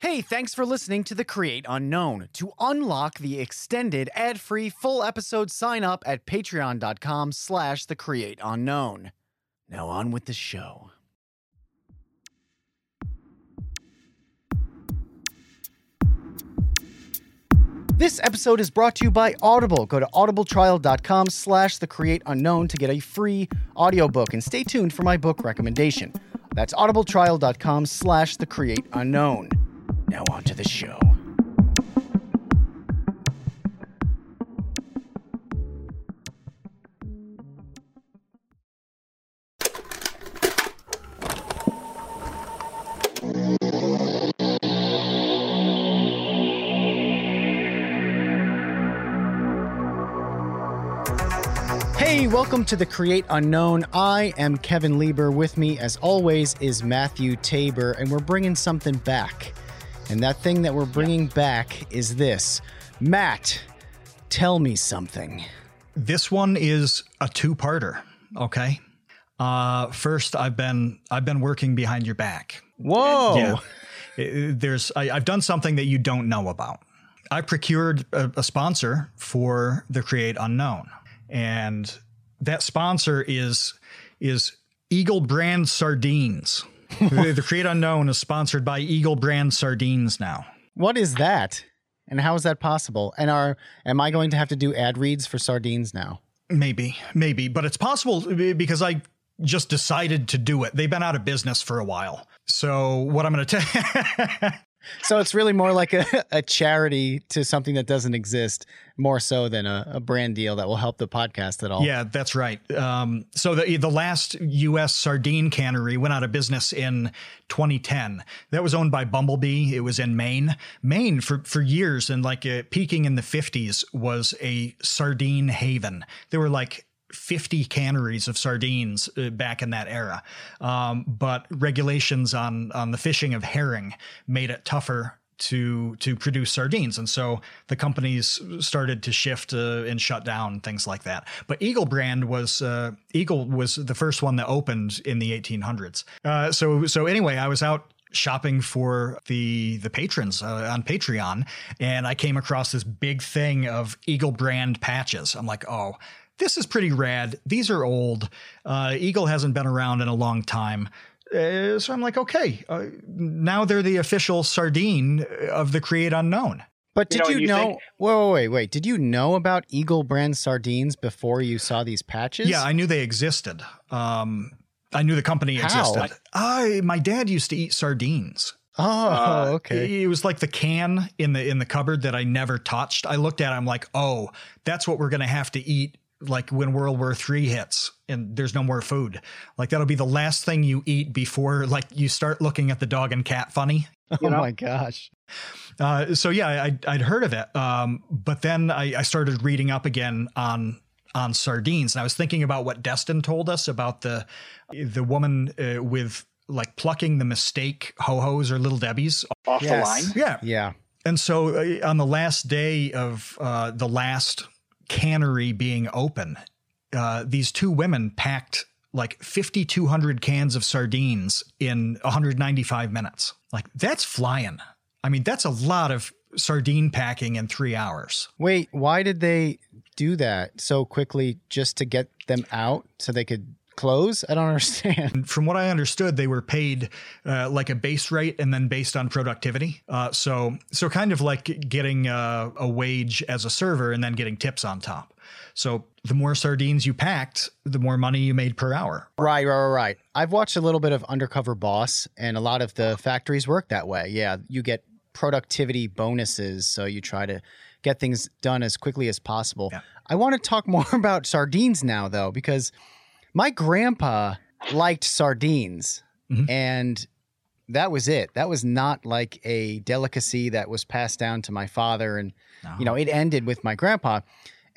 Hey, thanks for listening to The Create Unknown. To unlock the extended ad-free full episode, sign up at patreon.com slash the create unknown. Now on with the show. This episode is brought to you by Audible. Go to audibletrial.com slash the create unknown to get a free audiobook and stay tuned for my book recommendation. That's audibletrial.com slash the create unknown. Now on to the show. Hey, welcome to the Create Unknown. I am Kevin Lieber. With me, as always, is Matthew Tabor, and we're bringing something back. And that thing that we're bringing back is this. Matt, tell me something. This one is a two-parter. Okay. Uh, first, I've been I've been working behind your back. Whoa. Yeah. There's I, I've done something that you don't know about. I procured a, a sponsor for the Create Unknown, and that sponsor is is Eagle Brand Sardines. The, Create Unknown is sponsored by Eagle Brand Sardines now. What is that? And how is that possible? And are am I going to have to do ad reads for sardines now? Maybe, maybe, but it's possible because I just decided to do it. They've been out of business for a while. So what I'm going to tell So it's really more like a, a charity to something that doesn't exist, more so than a, a brand deal that will help the podcast at all. Yeah, that's right. Um, so the the last U.S. sardine cannery went out of business in 2010. That was owned by Bumblebee. It was in Maine. Maine for for years and like uh, peaking in the 50s was a sardine haven. There were like 50 canneries of sardines uh, back in that era. Um, but regulations on on the fishing of herring made it tougher to to produce sardines. And so the companies started to shift uh, and shut down things like that. But eagle brand was uh, eagle was the first one that opened in the 1800s uh, so so anyway i was out shopping for the the patrons uh, on patreon and i came across this big thing of eagle brand patches. I'm like oh this is pretty rad. These are old. Uh, Eagle hasn't been around in a long time. Uh, so I'm like, okay, uh, now they're the official sardine of the Create Unknown. But You did know, you, you know? think- wait, wait, wait, wait. Did you know about Eagle brand sardines before you saw these patches? Yeah, I knew they existed. Um, I knew the company How? existed. I my dad used to eat sardines. Oh, Uh, okay. It was like the can in the in the cupboard that I never touched. I looked at it, I'm like, oh, that's what we're gonna have to eat like when World War Three hits and there's no more food. Like that'll be the last thing you eat before like you start looking at the dog and cat funny. Oh know? my gosh. Uh, so yeah, I, I'd heard of it, um, but then I, I started reading up again on on sardines, and I was thinking about what Destin told us about the the woman uh, with like plucking the mistake ho hos or little debbies. off Yes. the line. Yeah, Yeah. and so uh, on the last day of uh, the last cannery being open, uh, these two women packed like 5,200 cans of sardines in 195 minutes. Like that's flying. I mean, that's a lot of sardine packing in three hours. Wait, why did they do that so quickly just to get them out so they could close? I don't understand. From what I understood, they were paid uh, like a base rate and then based on productivity. Uh, so, so kind of like getting uh, a wage as a server and then getting tips on top. So the more sardines you packed, the more money you made per hour. Right, right, right, right. I've watched a little bit of Undercover Boss, and a lot of the factories work that way. Yeah, you get productivity bonuses, so you try to get things done as quickly as possible. Yeah. I want to talk more about sardines now, though, because my grandpa liked sardines, Mhm. and that was it. That was not like a delicacy that was passed down to my father, and you know, it ended with my grandpa.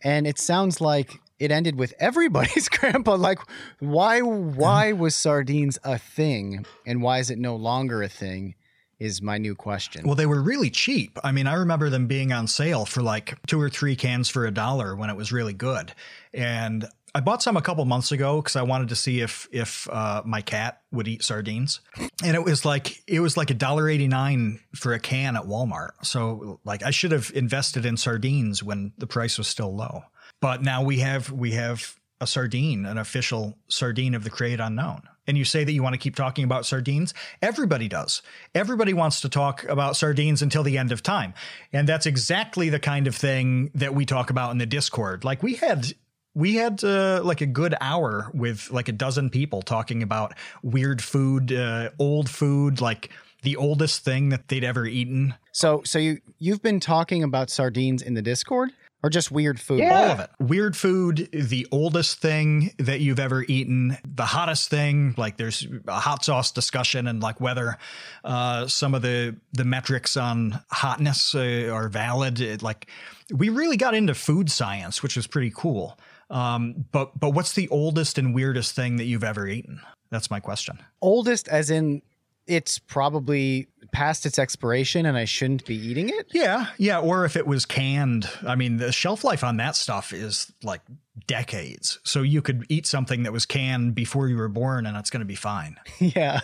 And it sounds like it ended with everybody's grandpa. Like, why why was sardines a thing and why is it no longer a thing? is my new question. Well, they were really cheap. I mean, I remember them being on sale for like two or three cans for a dollar when it was really good. And I bought some a couple months ago because I wanted to see if if uh, my cat would eat sardines, and it was like it was like a dollar eighty nine for a can at Walmart. So like I should have invested in sardines when the price was still low. But now we have we have a sardine, an official sardine of the Create Unknown. And you say that you want to keep talking about sardines. Everybody does. Everybody wants to talk about sardines until the end of time. And that's exactly the kind of thing that we talk about in the Discord. Like we had we had uh, like a good hour with like a dozen people talking about weird food, uh, old food, like the oldest thing that they'd ever eaten. So, so you you've been talking about sardines in the Discord, or just weird food? Yeah. All of it. Weird food, the oldest thing that you've ever eaten, the hottest thing. Like there's a hot sauce discussion and like whether uh, some of the the metrics on hotness uh, are valid. It, like we really got into food science, which was pretty cool. Um, but but what's the oldest and weirdest thing that you've ever eaten? That's my question. Oldest, as in it's probably past its expiration and I shouldn't be eating it? Yeah, yeah. Or if it was canned. I mean, the shelf life on that stuff is like decades. So you could eat something that was canned before you were born and it's going to be fine. Yeah.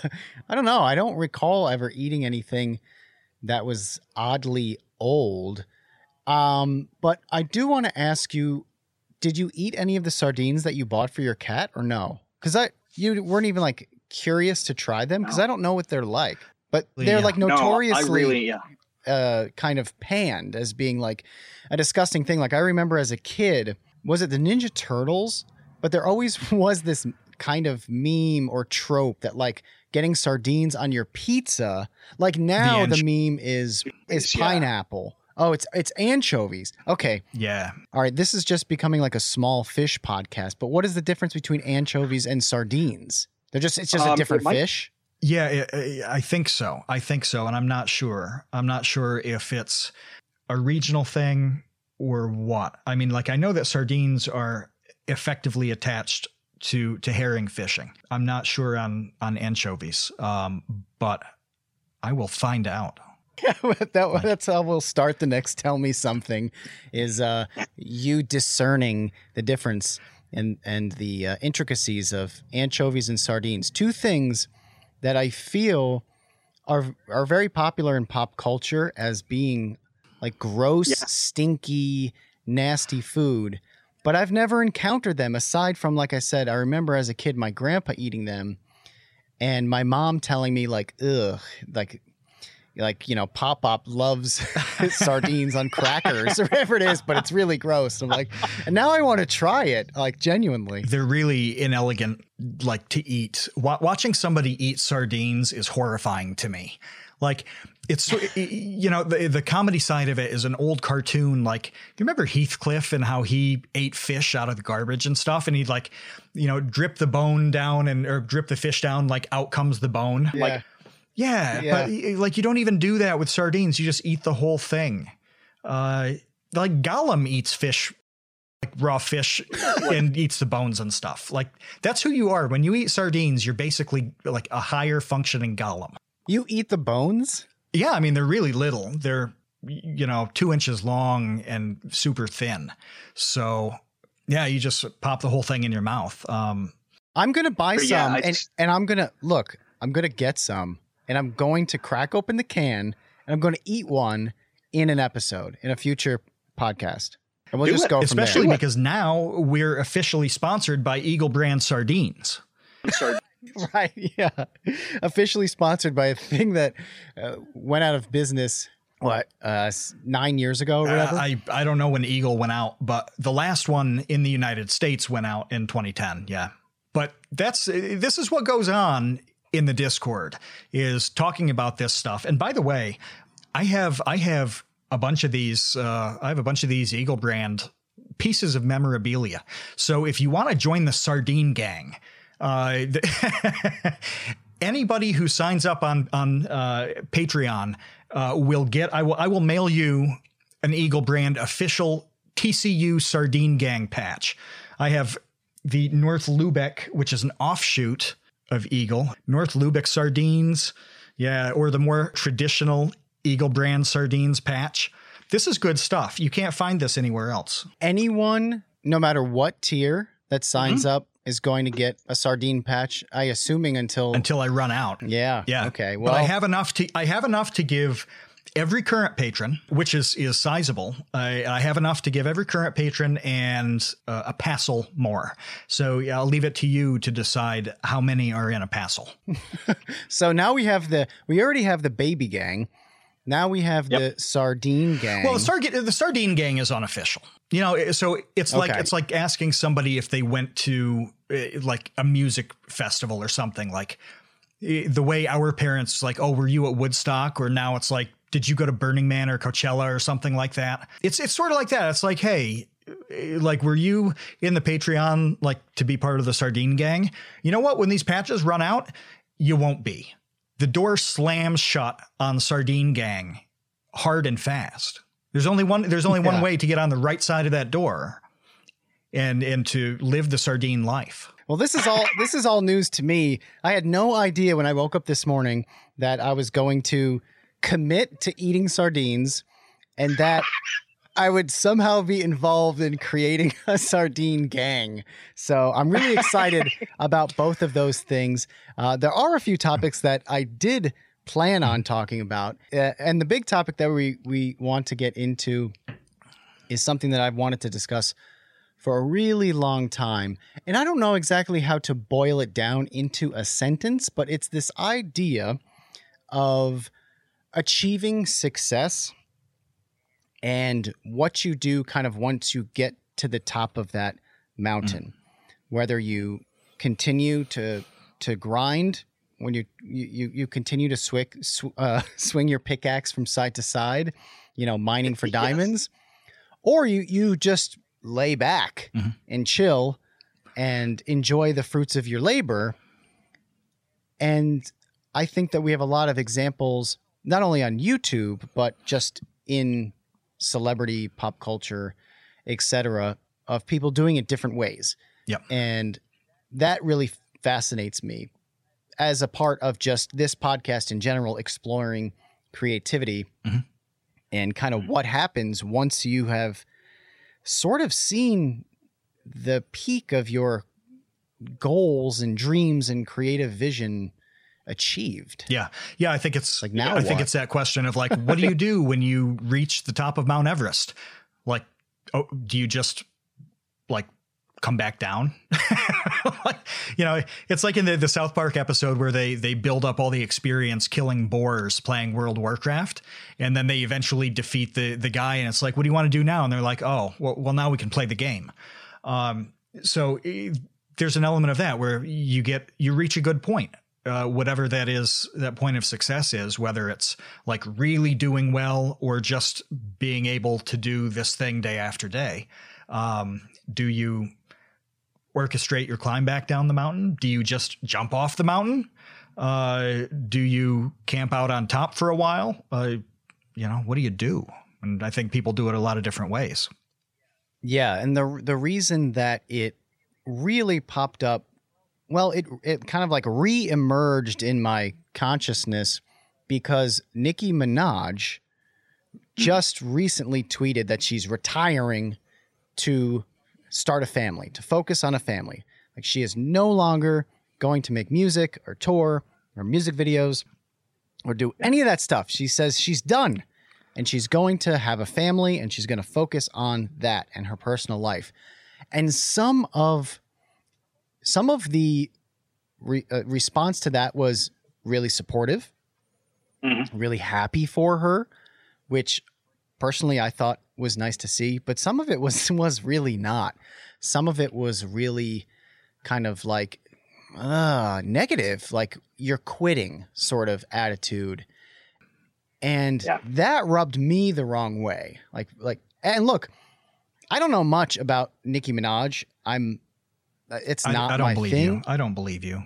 I don't know. I don't recall ever eating anything that was oddly old. Um, but I do want to ask you did you eat any of the sardines that you bought for your cat or no? Because I you weren't even like curious to try them because no. I don't know what they're like. But they're yeah. like notoriously no, really, yeah. uh, kind of panned as being like a disgusting thing. Like I remember as a kid, was it the Ninja Turtles? But there always was this kind of meme or trope that like getting sardines on your pizza. Like now the, the meme is is pineapple. Oh, it's it's anchovies. Okay. Yeah. All right. This is just becoming like a small fish podcast. But what is the difference between anchovies and sardines? They're just it's just um, a different might, fish. Yeah, I think so. I think so, and I'm not sure. I'm not sure if it's a regional thing or what. I mean, like I know that sardines are effectively attached to to herring fishing. I'm not sure on on anchovies, um, but I will find out. that, that's how we'll start the next tell me something is uh, you discerning the difference and and the uh, intricacies of anchovies and sardines two things that i feel are are very popular in pop culture as being like gross yeah. stinky nasty food but i've never encountered them aside from like i said i remember as a kid my grandpa eating them and my mom telling me like ugh like like you know pop pop loves sardines on crackers or whatever it is but it's really gross. I'm like and now i want to try it like genuinely. They're really inelegant like to eat. Watching somebody eat sardines is horrifying to me. Like it's you know the the comedy side of it is an old cartoon like you remember Heathcliff and how he ate fish out of the garbage and stuff? And he'd like you know drip the bone down and or drip the fish down like out comes the bone. Yeah. like yeah, yeah, but like you don't even do that with sardines. You just eat the whole thing. Uh, like Gollum eats fish, like raw fish, and eats the bones and stuff. Like that's who you are. When you eat sardines, you're basically like a higher functioning Gollum. You eat the bones? Yeah, I mean they're really little. They're you know two inches long and super thin. So yeah, you just pop the whole thing in your mouth. Um, I'm gonna buy some, yeah, and and I'm gonna look. I'm gonna get some and I'm going to crack open the can and I'm going to eat one in an episode in a future podcast. And we'll Do just it. go Especially because now we're officially sponsored by Eagle Brand Sardines. right. Yeah. Officially sponsored by a thing that uh, went out of business what uh nine years ago or whatever uh, i i don't know when eagle went out but the last one in the united states went out in 2010 yeah but that's this is what goes on in the Discord is talking about this stuff. And by the way, I have I have a bunch of these. Uh, I have a bunch of these Eagle brand pieces of memorabilia. So if you want to join the sardine gang, uh, anybody who signs up on on uh, Patreon uh, will get. I will I will mail you an Eagle brand official TCU sardine gang patch. I have the North Lubec, which is an offshoot of Eagle, North Lubec sardines. Yeah, or the more traditional Eagle brand sardines patch. This is good stuff. You can't find this anywhere else. Anyone, no matter what tier that signs mm-hmm. up, is going to get a sardine patch. I assuming until until I run out. Yeah. Yeah. Okay. Well, but I have enough to I have enough to give every current patron, which is is sizable. I, I have enough to give every current patron and uh, a passel more. So yeah, I'll leave it to you to decide how many are in a passel. so now we have the we already have the baby gang. Now we have yep. the sardine gang. Well, the, sard- the sardine gang is unofficial. You know, so it's like okay. it's like asking somebody if they went to uh, like a music festival or something like the way our parents like, oh, were you at Woodstock? Or now it's like, did you go to Burning Man or Coachella or something like that? It's it's sort of like that. It's like, hey, like were you in the Patreon like to be part of the sardine gang? You know what? When these patches run out, you won't be. The door slams shut on the sardine gang hard and fast. There's only one there's only yeah. one way to get on the right side of that door and and to live the sardine life. Well, this is all this is all news to me. I had no idea when I woke up this morning that I was going to commit to eating sardines and that I would somehow be involved in creating a sardine gang. So I'm really excited about both of those things. Uh, there are a few topics that I did plan on talking about, uh, and the big topic that we we want to get into is something that I've wanted to discuss for a really long time. And I don't know exactly how to boil it down into a sentence, but it's this idea of achieving success and what you do kind of once you get to the top of that mountain mm. whether you continue to to grind when you you you continue to swing sw- uh, swing your pickaxe from side to side you know mining for diamonds yes. or you you just lay back mm-hmm. and chill and enjoy the fruits of your labor and i think that we have a lot of examples not only on YouTube but just in celebrity pop culture, etc., of people doing it different ways. Yep. And that really fascinates me as a part of just this podcast in general, exploring creativity mm-hmm. and kind of what happens once you have sort of seen the peak of your goals and dreams and creative vision achieved. Yeah. Yeah. I think it's like now, I what? think it's that question of like, what do you do when you reach the top of Mount Everest? Like, oh, do you just like come back down? you know, it's like in the, the South Park episode where they they build up all the experience killing boars playing World Warcraft, and then they eventually defeat the the guy, and it's like, what do you want to do now? And they're like, oh, well, well now we can play the game. Um, so there's an element of that where you get you reach a good point uh, whatever that is, that point of success is, whether it's like really doing well or just being able to do this thing day after day. Um, do you orchestrate your climb back down the mountain? Do you just jump off the mountain? Uh, do you camp out on top for a while? Uh, you know, what do you do? And I think people do it a lot of different ways. Yeah, and the the reason that it really popped up well, it it kind of like re-emerged in my consciousness because Nicki Minaj hmm. just recently tweeted that she's retiring to start a family, to focus on a family. Like she is no longer going to make music or tour or music videos or do any of that stuff. She says she's done and she's going to have a family and she's going to focus on that and her personal life. And some of some of the re- uh, response to that was really supportive, mm-hmm. really happy for her, which personally I thought was nice to see. But some of it was was really not. Some of it was really kind of like uh, negative, like you're quitting sort of attitude. And yeah. that rubbed me the wrong way. Like, like, and look, I don't know much about Nicki Minaj. I'm it's not I, I don't my believe thing. you. I don't believe you.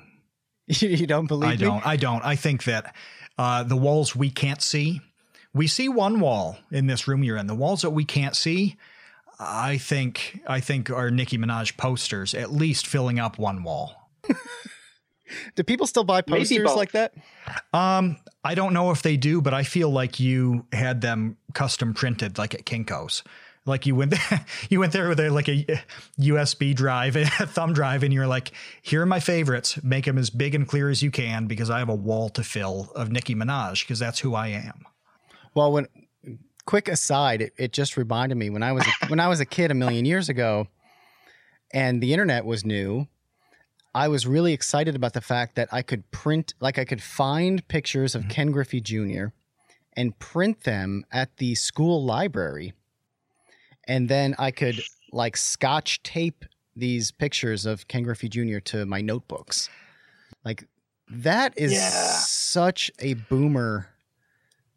you don't believe I me? don't. I don't. I think that uh, the walls we can't see. We see one wall in this room you're in. The walls that we can't see, I think, I think are Nicki Minaj posters, at least filling up one wall. Do people still buy posters like that? Um, I don't know if they do, but I feel like you had them custom printed, like at Kinkos. Like you went there, you went there with a, like a uh, USB drive, a thumb drive, and you're like, "Here are my favorites. Make them as big and clear as you can because I have a wall to fill of Nicki Minaj because that's who I am." Well, when quick aside, it, it just reminded me when I was a, when I was a kid a million years ago, and the internet was new. I was really excited about the fact that I could print, like I could find pictures of mm-hmm. Ken Griffey Jr. and print them at the school library, and then I could like scotch tape these pictures of Ken Griffey Jr. to my notebooks. Like that is Yeah. such a boomer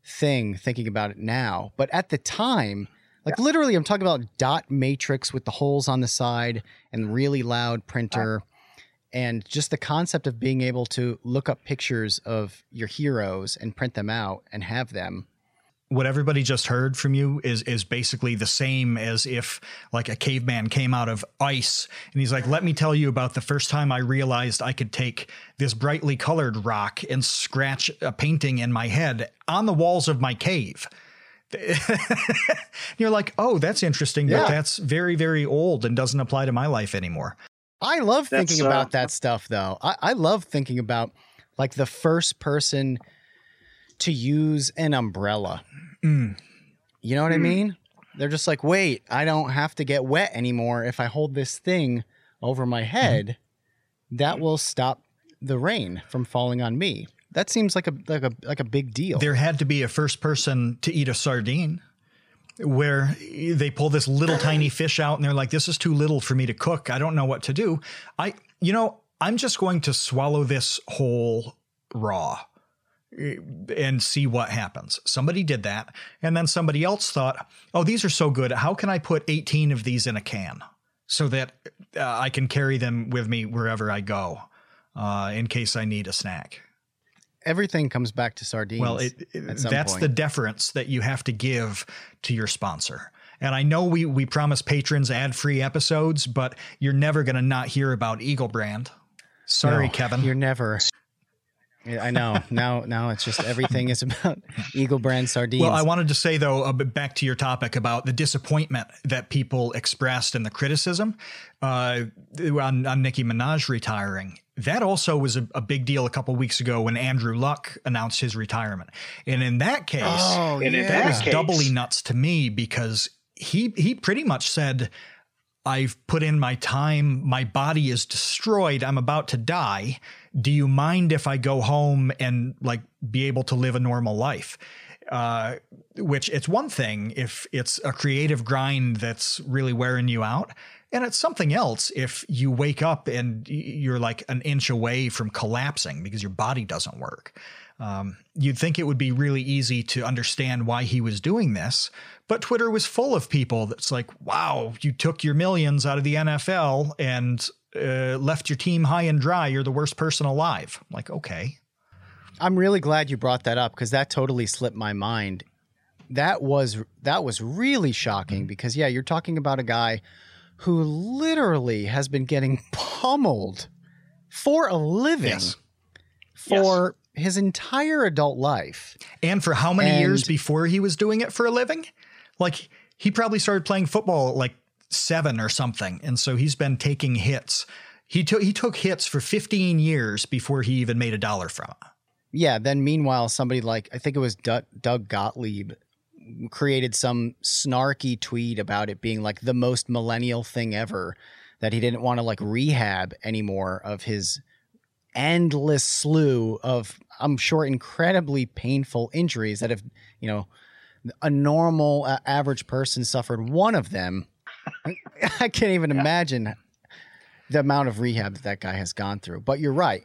thing thinking about it now. But at the time, like literally, I'm talking about dot matrix with the holes on the side and really loud printer. Uh-huh. And just the concept of being able to look up pictures of your heroes and print them out and have them. What everybody just heard from you is is basically the same as if like a caveman came out of ice and he's like let me tell you about the first time i realized i could take this brightly colored rock and scratch a painting in my head on the walls of my cave you're like oh that's interesting Yeah. but that's very very old and doesn't apply to my life anymore I love That's, thinking uh, about that stuff though. I, I love thinking about like the first person to use an umbrella. Mm. You know what I Mm. mean? They're just like, wait, I don't have to get wet anymore if I hold this thing over my head. That will stop the rain from falling on me. That seems like a like a like a big deal. there had to be a first person to eat a sardine where they pull this little tiny fish out and they're like this is too little for me to cook i don't know what to do i you know i'm just going to swallow this whole raw and see what happens somebody did that and then somebody else thought oh these are so good how can i put 18 of these in a can so that uh, i can carry them with me wherever i go uh, in case i need a snack Everything comes back to sardines. well, it, it- that's point. the deference that you have to give to your sponsor. And I know we we promise patrons ad-free episodes, but you're never going to not hear about Eagle Brand. Sorry, No, Kevin. You're never. Yeah, I know. now, now it's just everything is about Eagle brand sardines. Well, I wanted to say though, uh, back to your topic about the disappointment that people expressed and the criticism uh, on, on Nicki Minaj retiring. That also was a, a big deal a couple weeks ago when Andrew Luck announced his retirement, and in that case, oh, And in yeah. that was case- doubly nuts to me because he he pretty much said I've put in my time my body is destroyed I'm about to die do you mind if I go home and like be able to live a normal life? Uh, which it's one thing if it's a creative grind that's really wearing you out and it's something else if you wake up and you're like an inch away from collapsing because your body doesn't work. Um, you'd think it would be really easy to understand why he was doing this, but Twitter was full of people that's like, wow, you took your millions out of the NFL and uh, left your team high and dry. You're the worst person alive. I'm like, okay. I'm really glad you brought that up because that totally slipped my mind. That was that was really shocking Mm-hmm. because yeah, you're talking about a guy who literally has been getting pummeled for a living Yes. for his entire adult life. And for how many And- years before he was doing it for a living? Like, he probably started playing football at like seven or something. And so he's been taking hits. He took he took hits for 15 years before he even made a dollar from it. Yeah. Then meanwhile, somebody like I think it was Doug, Doug Gottlieb created some snarky tweet about it being like the most millennial thing ever. That he didn't want to like rehab anymore of his endless slew of I'm sure incredibly painful injuries that have you know a normal uh, average person suffered one of them. I can't even imagine the amount of rehab that that guy has gone through. But you're right.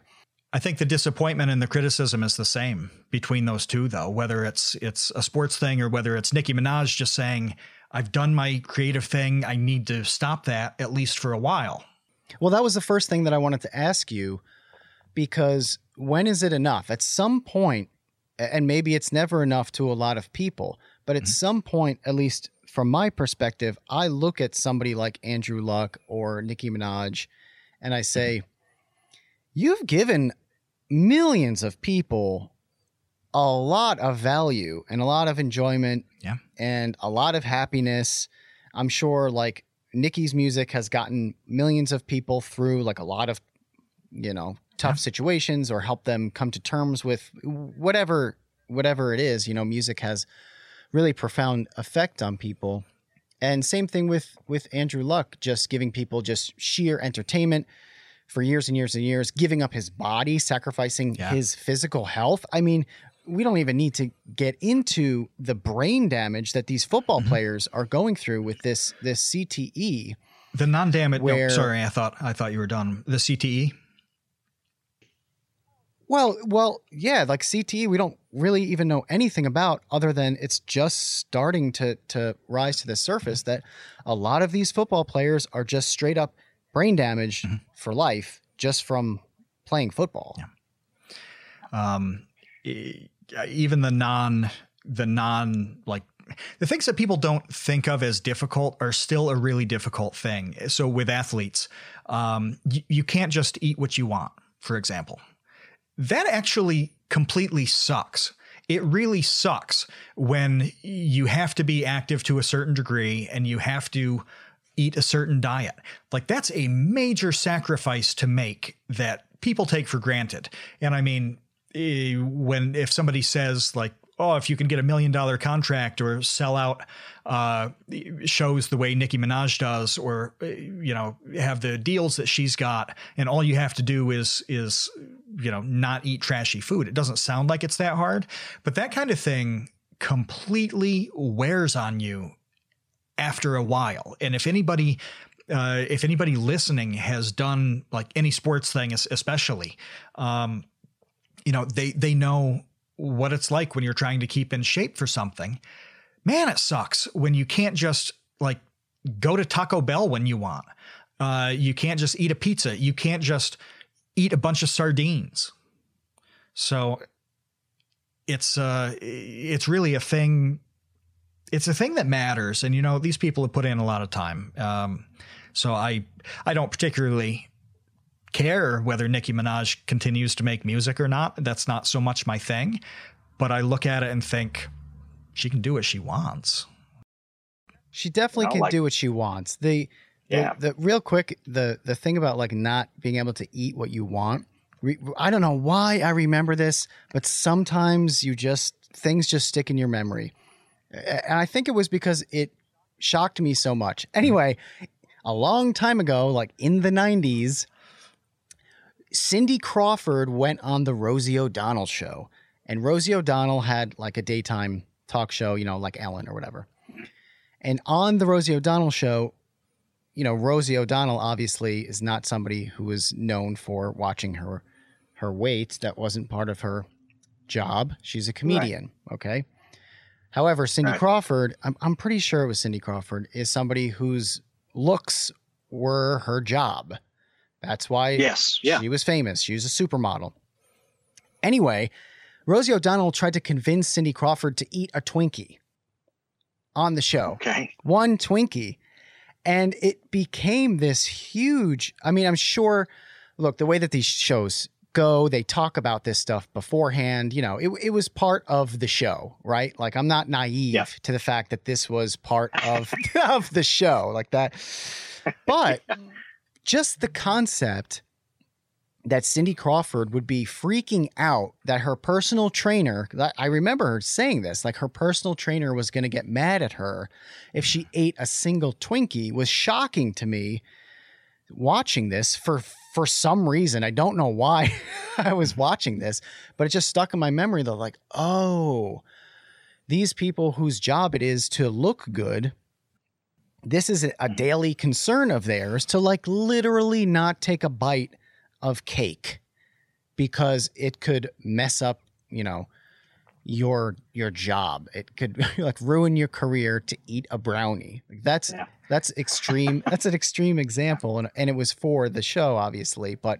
I think the disappointment and the criticism is the same between those two, though. Whether it's it's a sports thing or whether it's Nicki Minaj just saying, "I've done my creative thing. I need to stop that at least for a while." Well, that was the first thing that I wanted to ask you because when is it enough? At some point, and maybe it's never enough to a lot of people, but at mm-hmm. some point, at least from my perspective, I look at somebody like Andrew Luck or Nicki Minaj and I say, mm-hmm. you've given millions of people a lot of value and a lot of enjoyment Yeah. and a lot of happiness. I'm sure like Nicki's music has gotten millions of people through like a lot of, you know, tough situations or helped them come to terms with whatever whatever it is. You know, music has really profound effect on people. And same thing with with Andrew Luck, just giving people just sheer entertainment for years and years and years, giving up his body, sacrificing Yeah. his physical health. I mean, we don't even need to get into the brain damage that these football Mm-hmm. players are going through with this this. CTE. The non-damage. Where- no, sorry, I thought I thought you were done. The? CTE. Well, well, yeah, like CTE, we don't really even know anything about other than it's just starting to to rise to the surface that a lot of these football players are just straight up brain damaged Mm-hmm. for life just from playing football. Yeah. um, e- even the non the non like the things that people don't think of as difficult are still a really difficult thing. So with athletes, um, you, you can't just eat what you want, for example. That actually completely sucks. It really sucks when you have to be active to a certain degree and you have to eat a certain diet. Like that's a major sacrifice to make that people take for granted. And I mean, eh, when if somebody says like, "Oh, if you can get a million dollar contract or sell out uh, shows the way Nicki Minaj does, or eh, you know, have the deals that she's got, and all you have to do is is you know not eat trashy food," it doesn't sound like it's that hard, but that kind of thing completely wears on you after a while. And if anybody uh, if anybody listening has done like any sports thing, especially, um, you know, they they know what it's like when you're trying to keep in shape for something. Man, it sucks when you can't just like go to Taco Bell when you want. Uh, you can't just eat a pizza. You can't just eat a bunch of sardines. So it's uh it's really a thing it's a thing that matters and you know these people have put in a lot of time um, so i i don't particularly care whether nicki minaj continues to make music or not that's not so much my thing but i look at it and think she can do what she wants She definitely can like- do what she wants. The, the- Yeah. the, real quick the the thing about like not being able to eat what you want. Re, I don't know why I remember this, but sometimes you just things just stick in your memory, and I think it was because it shocked me so much. Anyway, a long time ago, like in the '90s, Cindy Crawford went on the Rosie O'Donnell show, and Rosie O'Donnell had like a daytime talk show, you know, like Ellen or whatever. And on the Rosie O'Donnell show, you know, Rosie O'Donnell obviously is not somebody who is known for watching her her weight. That wasn't part of her job. She's a comedian, okay? However, Cindy Right. Crawford, I'm, I'm pretty sure it was Cindy Crawford, is somebody whose looks were her job. That's why Yes. Yeah. she was famous. She was a supermodel. Anyway, Rosie O'Donnell tried to convince Cindy Crawford to eat a Twinkie on the show. Okay. One Twinkie. And it became this huge. I mean, I'm sure, look, the way that these shows go, they talk about this stuff beforehand. You know, it, it was part of the show, right? Like, I'm not naive Yeah. to the fact that this was part of, of the show like that. But just the concept that Cindy Crawford would be freaking out that her personal trainer, I remember her saying this, like her personal trainer was going to get mad at her if she ate a single Twinkie was shocking to me watching this for for some reason. I don't know why I was watching this, but it just stuck in my memory though like, "Oh, these people whose job it is to look good this is a- a hmm. daily concern of theirs to like literally not take a bite of cake because it could mess up, you know, your your job. It could like ruin your career to eat a brownie. Like that's Yeah. that's extreme. that's an extreme example, and and it was for the show, obviously, but.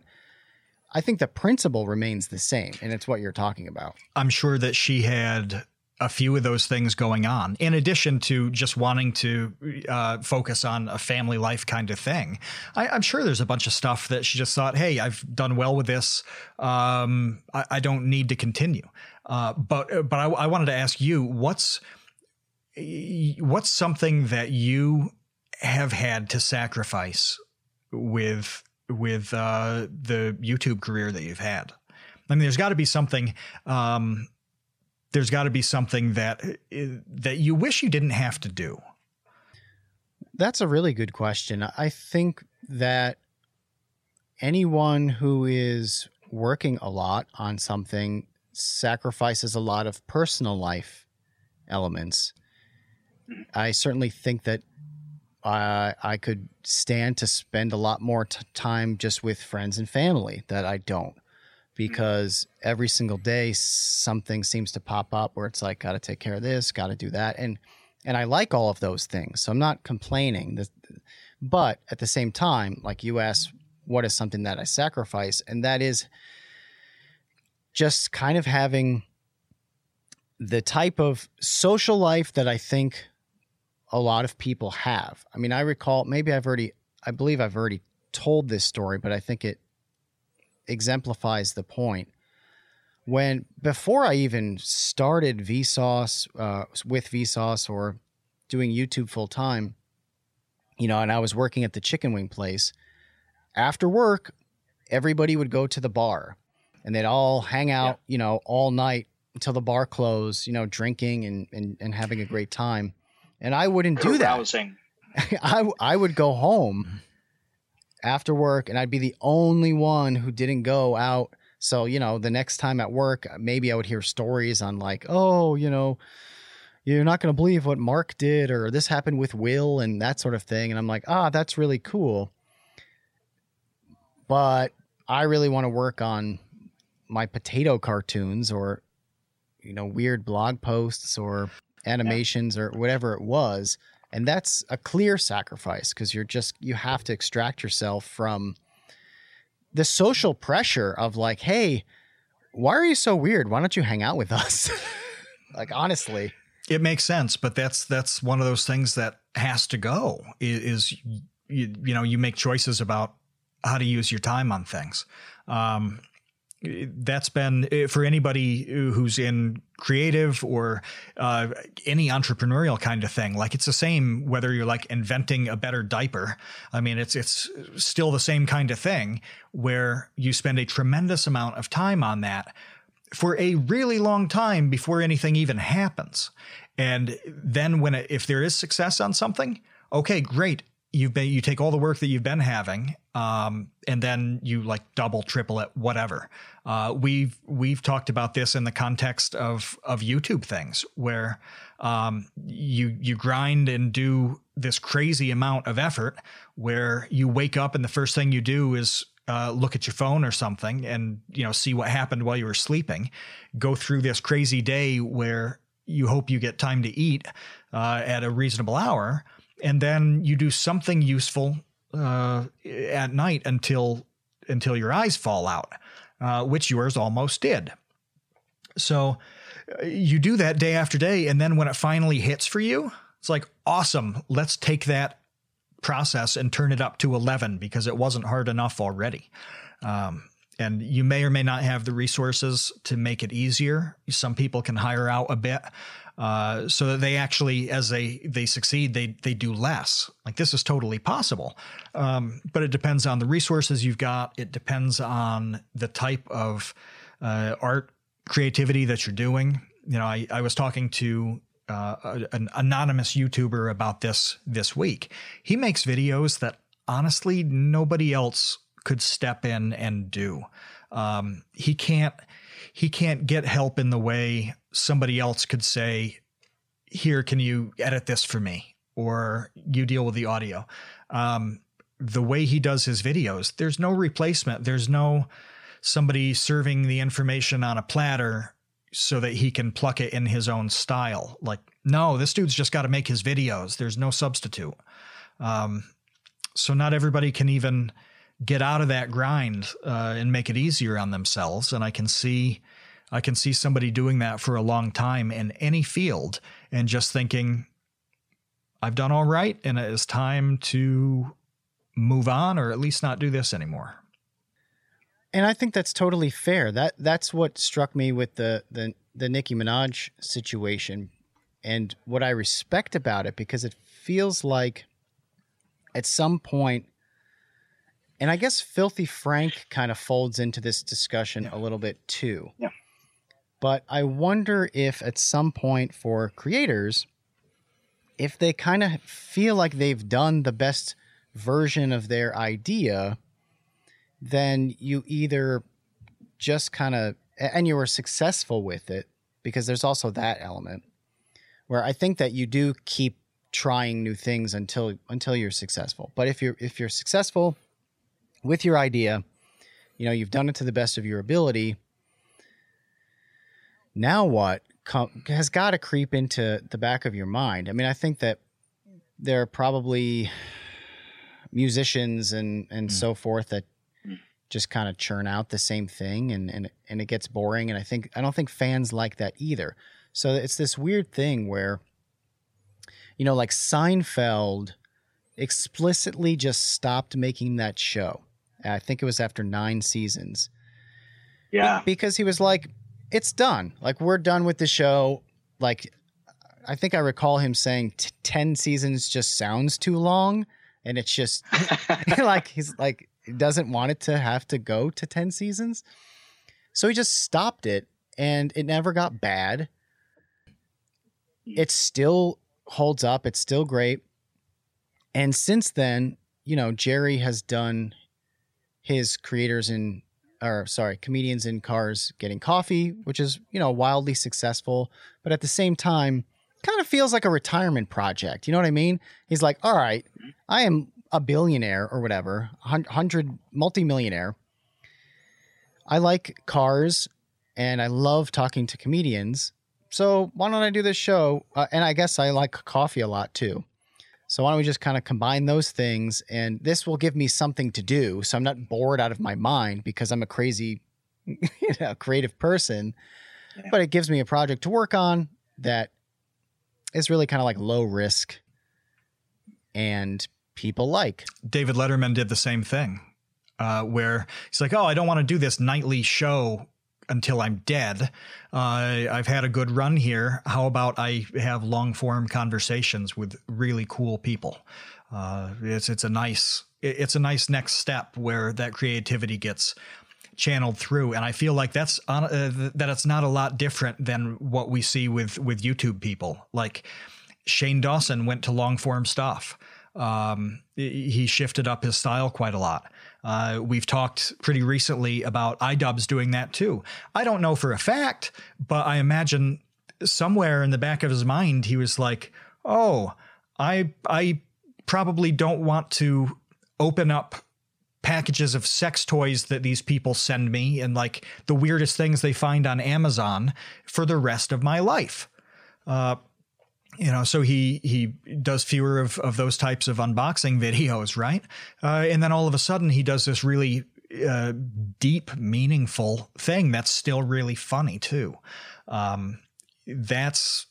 I think the principle remains the same, and it's what you're talking about. i'm sure that she had a few of those things going on, in addition to just wanting to uh, focus on a family life kind of thing. I, am sure there's a bunch of stuff that she just thought, hey, I've done well with this. Um, I, I, don't need to continue. Uh, but but I, I wanted to ask you, what's what's something that you have had to sacrifice with with uh, the YouTube career that you've had? I mean, there's got to be something. Um, there's got to be something that uh, that you wish you didn't have to do. That's a really good question. I think that anyone who is working a lot on something sacrifices a lot of personal life elements. I certainly think that I I could stand to spend a lot more t- time just with friends and family that I don't Mm-hmm. because every single day something seems to pop up where it's like got to take care of this, got to do that and and I like all of those things. So I'm not complaining. But at the same time, like you asked what is something that I sacrifice and that is just kind of having the type of social life that I think a lot of people have. I mean, I recall maybe I've already, I believe I've already told this story, but I think it exemplifies the point. When before I even started Vsauce uh, with Vsauce or doing YouTube full time, you know, and I was working at the chicken wing place. After work, everybody would go to the bar, and they'd all hang out, yeah. you know, all night until the bar closed, you know, drinking and, and, and having a great time and I wouldn't do that. I I would go home after work, and I'd be the only one who didn't go out. So you know, the next time at work, maybe I would hear stories on like, oh, you know, you're not going to believe what Mark did, or this happened with Will, and that sort of thing. And I'm like, ah, that's really cool. But I really want to work on my potato cartoons or you know weird blog posts or animations yeah. or whatever it was and that's a clear sacrifice because you're just you have to extract yourself from the social pressure of like hey why are you so weird? Why don't you hang out with us? Like honestly. It makes sense but that's that's one of those things that has to go is, you, you know you make choices about how to use your time on things. Um, that's been eh, for anybody who's in creative or uh, any entrepreneurial kind of thing. Like it's the same whether you're like inventing a better diaper. I mean, it's it's still the same kind of thing where you spend a tremendous amount of time on that for a really long time before anything even happens. And then when it, if there is success on something, okay, great you've been you take all the work that you've been having um, and then you like double triple it whatever. Uh, we've we've talked about this in the context of of youtube things where um, you you grind and do this crazy amount of effort where you wake up and the first thing you do is uh, look at your phone or something and you know see what happened while you were sleeping. Go through this crazy day where you hope you get time to eat uh, at a reasonable hour and then you do something useful uh, at night until until your eyes fall out, uh, which yours almost did. So uh, you do that day after day, and then when it finally hits for you, it's like awesome. Let's take that process and turn it up to eleven because it wasn't hard enough already. Um, and you may or may not have the resources to make it easier. Some people can hire out a bit uh, so that they actually, as they they succeed, they they do less. Like this is totally possible, um, but it depends on the resources you've got. It depends on the type of uh, art creativity that you're doing. You know, I, I was talking to uh, an anonymous YouTuber about this this week. He makes videos that honestly nobody else could step in and do. Um, he can't he can't get help in the way somebody else could say, "Here, can you edit this for me?" or "You deal with the audio." Um, the way he does his videos, there's no replacement. There's no somebody serving the information on a platter so that he can pluck it in his own style. Like, no, this dude's just got to make his videos. There's no substitute. Um, so not everybody can even get out of that grind uh, and make it easier on themselves. And I can see I can see somebody doing that for a long time in any field and just thinking, I've done all right, and it is time to move on or at least not do this anymore. And I think that's totally fair. That that's what struck me with the the the Nicki Minaj situation and what I respect about it because it feels like at some point and I guess Filthy Frank kind of folds into this discussion yeah. a little bit too. Yeah. But I wonder if at some point for creators if they kind of feel like they've done the best version of their idea, then you either just kind of and you were successful with it because there's also that element where I think that you do keep trying new things until until you're successful. But if you're if you're successful with your idea, you know, you've done it to the best of your ability. Now what com- has got to creep into the back of your mind. I mean, I think that there are probably musicians and and mm. so forth that mm. just kind of churn out the same thing and and and it gets boring and I think I don't think fans like that either. So it's this weird thing where you know like Seinfeld explicitly just stopped making that show. I think it was after 9 seasons. Yeah. Because he was like it's done. Like we're done with the show. Like I think I recall him saying 10 seasons just sounds too long and it's just like he's like doesn't want it to have to go to 10 seasons. So he just stopped it and it never got bad. It still holds up. It's still great. And since then, you know, Jerry has done his creators in or sorry, comedians in cars getting coffee, which is, you know, wildly successful, but at the same time, kind of feels like a retirement project. You know what I mean? He's like, all right, I am a billionaire or whatever, hundred multimillionaire. I like cars and I love talking to comedians. So why don't I do this show? Uh, and I guess I like coffee a lot too. So why don't we just kind of combine those things and this will give me something to do. So I'm not bored out of my mind because I'm a crazy, you know, creative person. Yeah. But it gives me a project to work on that is really kind of like low risk and people like. David Letterman did the same thing, uh, where he's like, "Oh, I don't want to do this nightly show until I'm dead. Uh, I've had a good run here. How about I have long form conversations with really cool people? Uh, it's it's a nice it's a nice next step where that creativity gets channeled through and i feel like that's on, uh, that it's not a lot different than what we see with with youtube people like shane dawson went to long form stuff um, he shifted up his style quite a lot uh, we've talked pretty recently about iDubbbz doing that too. I don't know for a fact, but I imagine somewhere in the back of his mind he was like, "Oh, I I probably don't want to open up packages of sex toys that these people send me and like the weirdest things they find on Amazon for the rest of my life. Uh, you know, so he he does fewer of, of those types of unboxing videos, right? Uh, and then all of a sudden he does this really uh, deep, meaningful thing that's still really funny too. Um, that's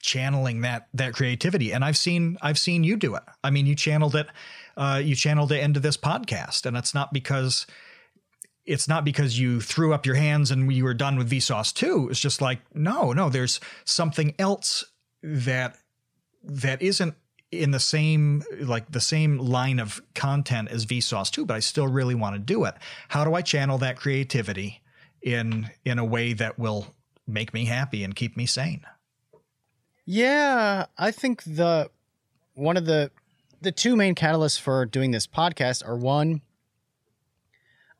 channeling that that creativity, and I've seen I've seen you do it. I mean, you channeled it uh, you channeled it into this podcast, and it's not because it's not because you threw up your hands and you were done with Vsauce 2. It's just like, no, no, there's something else that that isn't in the same like the same line of content as Vsauce 2, but I still really want to do it. How do I channel that creativity in in a way that will make me happy and keep me sane? Yeah, I think the one of the the two main catalysts for doing this podcast are one,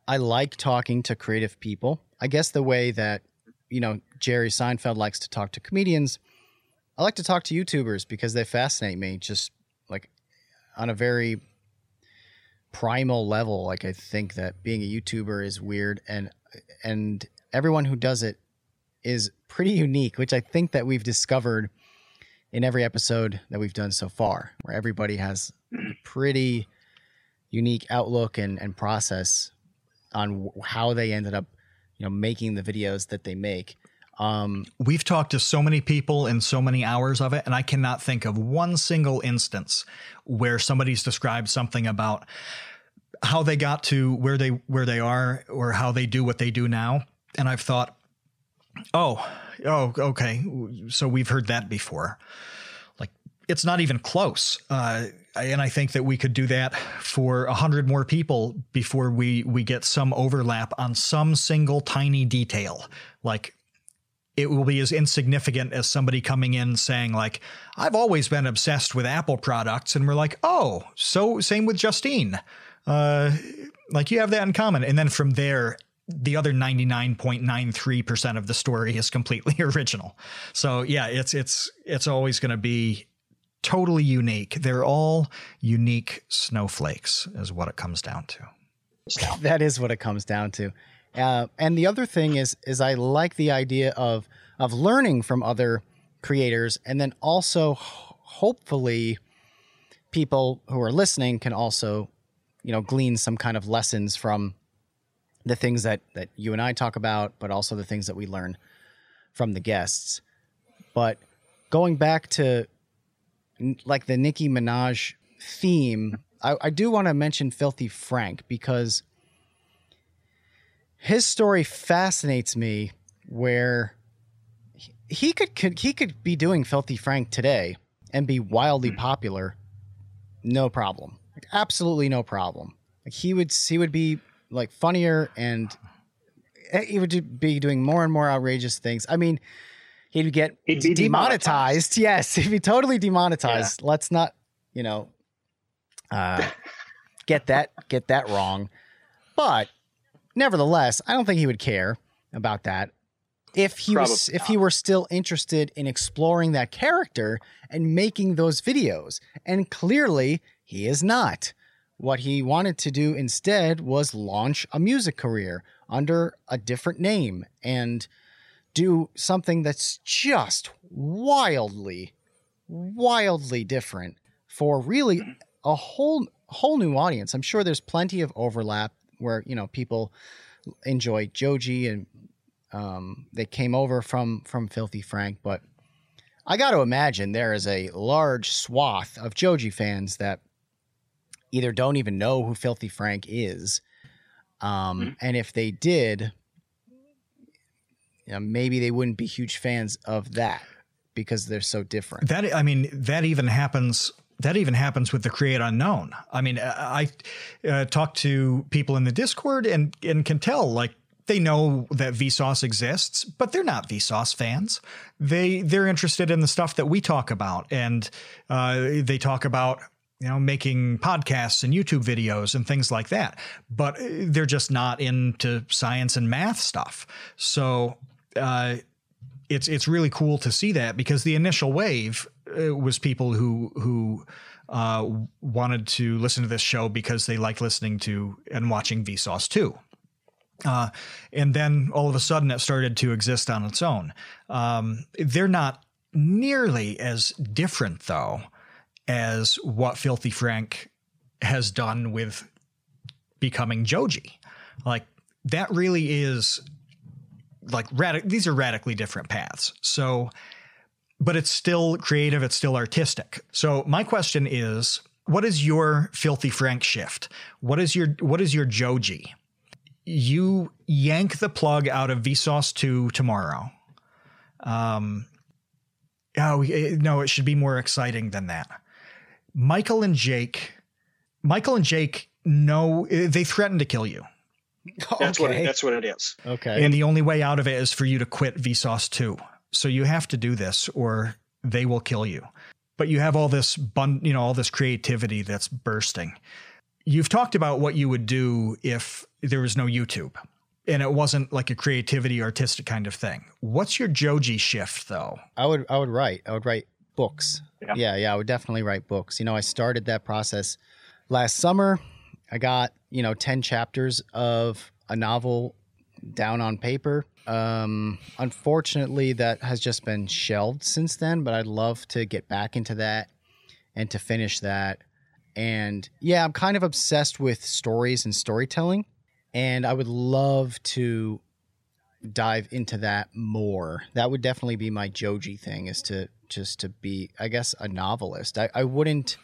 I like talking to creative people. I guess the way that, you know, Jerry Seinfeld likes to talk to comedians, I like to talk to YouTubers because they fascinate me just like on a very primal level. Like I think that being a YouTuber is weird and and everyone who does it is pretty unique, which I think that we've discovered in every episode that we've done so far, where everybody has a pretty unique outlook and, and process on how they ended up you know making the videos that they make. Um, We've talked to so many people in so many hours of it, and I cannot think of one single instance where somebody's described something about how they got to where they where they are or how they do what they do now. And I've thought, oh, oh, okay, so we've heard that before. Like it's not even close. Uh, and I think that we could do that for a hundred more people before we we get some overlap on some single tiny detail. Like it will be as insignificant as somebody coming in saying like i've always been obsessed with apple products and we're like oh so same with justine. Uh, like you have that in common. And then from there the other 99.93% of the story is completely original. So yeah it's it's it's always going to be totally unique. They're all unique snowflakes is what it comes down to. That is what it comes down to uh, and the other thing is is I like the idea of of learning from other creators, and then also hopefully people who are listening can also you know glean some kind of lessons from the things that that you and I talk about, but also the things that we learn from the guests. But going back to like the Nicki Minaj theme, I, I do want to mention Filthy Frank because his story fascinates me where he could, could he could be doing filthy frank today and be wildly hmm. popular no problem like, absolutely no problem like he would he would be like funnier and eh, he would be doing more and more outrageous things i mean he'd get he'd demonetized. demonetized. yes he'd be totally demonetized yeah. let's not you know uh get that get that wrong but nevertheless, I don't think he would care about that if he Probably was if he were still interested in exploring that character and making those videos. And clearly, he is not. What he wanted to do instead was launch a music career under a different name and do something that's just wildly wildly different for really a whole whole new audience. I'm sure there's plenty of overlap where you know people enjoy Joji and um, they came over from from Filthy Frank, but I got to imagine there is a large swath of Joji fans that either don't even know who Filthy Frank is, um, mm-hmm. and if they did, you know, maybe they wouldn't be huge fans of that because they're so different. That I mean, that even happens that even happens with the create unknown. I mean, I uh, talk to people in the Discord and and can tell like they know that Vsauce exists, but they're not Vsauce fans. They they're interested in the stuff that we talk about, and uh, they talk about you know making podcasts and YouTube videos and things like that. But they're just not into science and math stuff. So. Uh, it's it's really cool to see that because the initial wave uh, was people who who uh, wanted to listen to this show because they liked listening to and watching Vsauce 2. Uh, and then all of a sudden it started to exist on its own. Um, they're not nearly as different though as what Filthy Frank has done with becoming Joji. Like that really is like these are radically different paths. So but it's still creative, it's still artistic. So my question is, what is your filthy Frank shift? What is your what is your Joji? You yank the plug out of Vsauce 2 tomorrow. Um oh no, it should be more exciting than that. Michael and Jake Michael and Jake know they threaten to kill you. That's okay. what it, that's what it is. Okay. And the only way out of it is for you to quit Vsauce 2. So you have to do this or they will kill you. But you have all this bun, you know, all this creativity that's bursting. You've talked about what you would do if there was no YouTube and it wasn't like a creativity artistic kind of thing. What's your Joji shift though? I would I would write. I would write books. Yeah. yeah, yeah, I would definitely write books. You know, I started that process last summer. I got, you know, 10 chapters of a novel down on paper. Um, unfortunately, that has just been shelved since then, but I'd love to get back into that and to finish that. And yeah, I'm kind of obsessed with stories and storytelling. And I would love to dive into that more. That would definitely be my Joji thing is to just to be, I guess, a novelist. I, I wouldn't.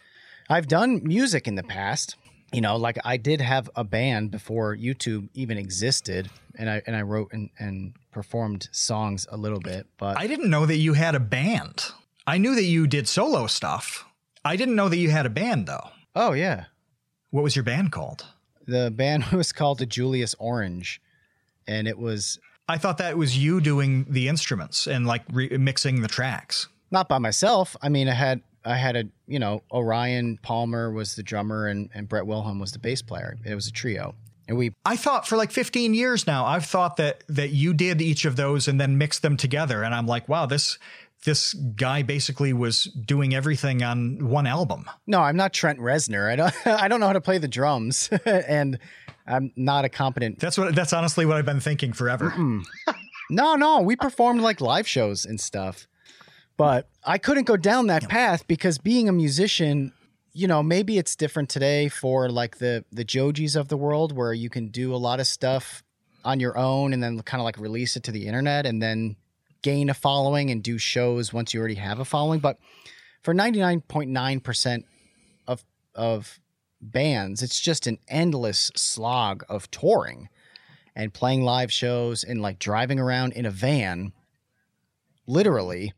I've done music in the past. You know, like I did have a band before YouTube even existed, and I and I wrote and, and performed songs a little bit. But I didn't know that you had a band. I knew that you did solo stuff. I didn't know that you had a band though. Oh yeah. What was your band called? The band was called the Julius Orange, and it was. I thought that was you doing the instruments and like re- mixing the tracks. Not by myself. I mean, I had I had a you know Orion Palmer was the drummer and and Brett Wilhelm was the bass player. It was a trio. And we I thought for like 15 years now, I've thought that that you did each of those and then mixed them together and I'm like, wow, this this guy basically was doing everything on one album. No, I'm not Trent Reznor. I don't I don't know how to play the drums and I'm not a competent That's what that's honestly what I've been thinking forever. no, no, we performed like live shows and stuff. But I couldn't go down that path because being a musician, you know, maybe it's different today for like the the Jojis of the world where you can do a lot of stuff on your own and then kind of like release it to the internet and then gain a following and do shows once you already have a following. But for 99.9% of of bands, it's just an endless slog of touring and playing live shows and like driving around in a van literally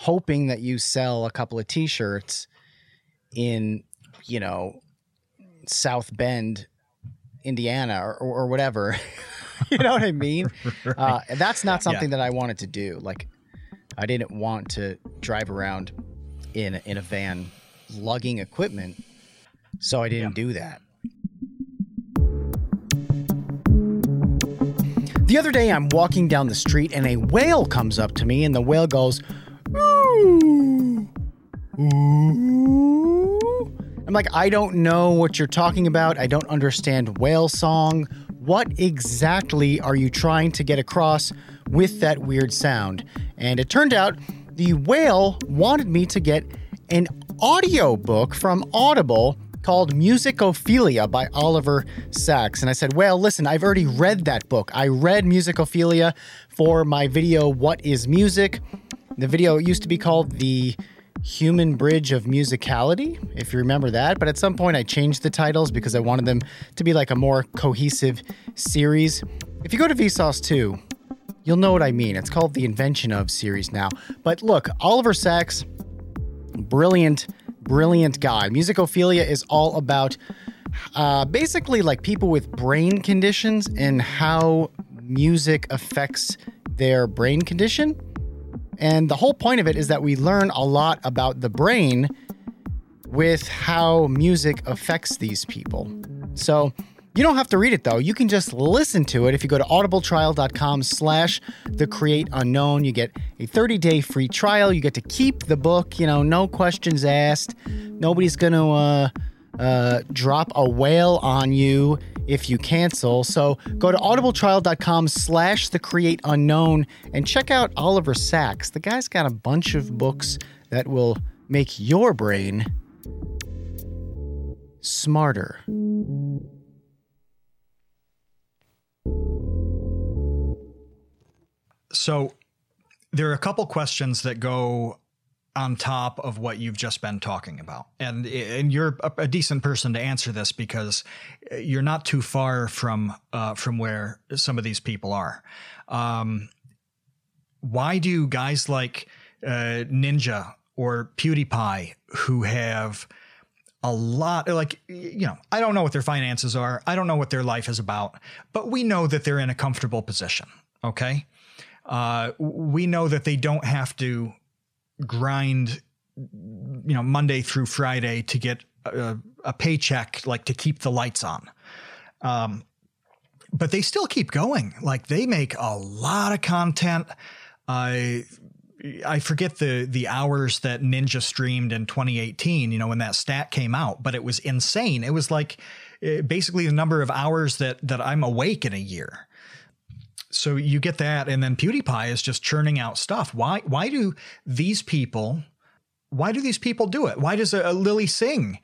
hoping that you sell a couple of t-shirts in you know South Bend Indiana or, or whatever you know what I mean? right. uh, that's not something yeah. that I wanted to do. Like, I didn't want to drive around in in a van lugging equipment, so I didn't yeah. do that. The other day, I'm walking down the street and a whale comes up to me, and the whale goes, I'm like, I don't know what you're talking about. I don't understand whale song. What exactly are you trying to get across with that weird sound? And it turned out the whale wanted me to get an audiobook from Audible called Musicophilia by Oliver Sacks. And I said, Well, listen, I've already read that book. I read Musicophilia for my video, What is Music? The video used to be called The Human Bridge of Musicality, if you remember that. But at some point, I changed the titles because I wanted them to be like a more cohesive series. If you go to Vsauce 2, you'll know what I mean. It's called the Invention of series now. But look, Oliver Sacks, brilliant, brilliant guy. Musicophilia is all about uh, basically like people with brain conditions and how music affects their brain condition. And the whole point of it is that we learn a lot about the brain with how music affects these people. So you don't have to read it though. You can just listen to it. If you go to audibletrial.com slash the create unknown, you get a 30-day free trial. You get to keep the book, you know, no questions asked. Nobody's gonna uh, uh, drop a whale on you if you cancel. So go to audibletrial.com slash the create unknown and check out Oliver Sacks. The guy's got a bunch of books that will make your brain smarter. So there are a couple questions that go on top of what you've just been talking about. And and you're a, a decent person to answer this because you're not too far from uh, from where some of these people are. Um, why do guys like uh, Ninja or PewDiePie who have a lot like you know i don't know what their finances are i don't know what their life is about but we know that they're in a comfortable position okay uh, we know that they don't have to grind, you know, Monday through Friday to get a, a paycheck, like to keep the lights on. Um, but they still keep going. Like they make a lot of content. I I forget the the hours that Ninja streamed in 2018. You know when that stat came out, but it was insane. It was like eh, basically the number of hours that that I'm awake in a year so you get that, and then PewDiePie is just churning out stuff. Why? Why do these people? Why do these people do it? Why does a, a Lilly Singh,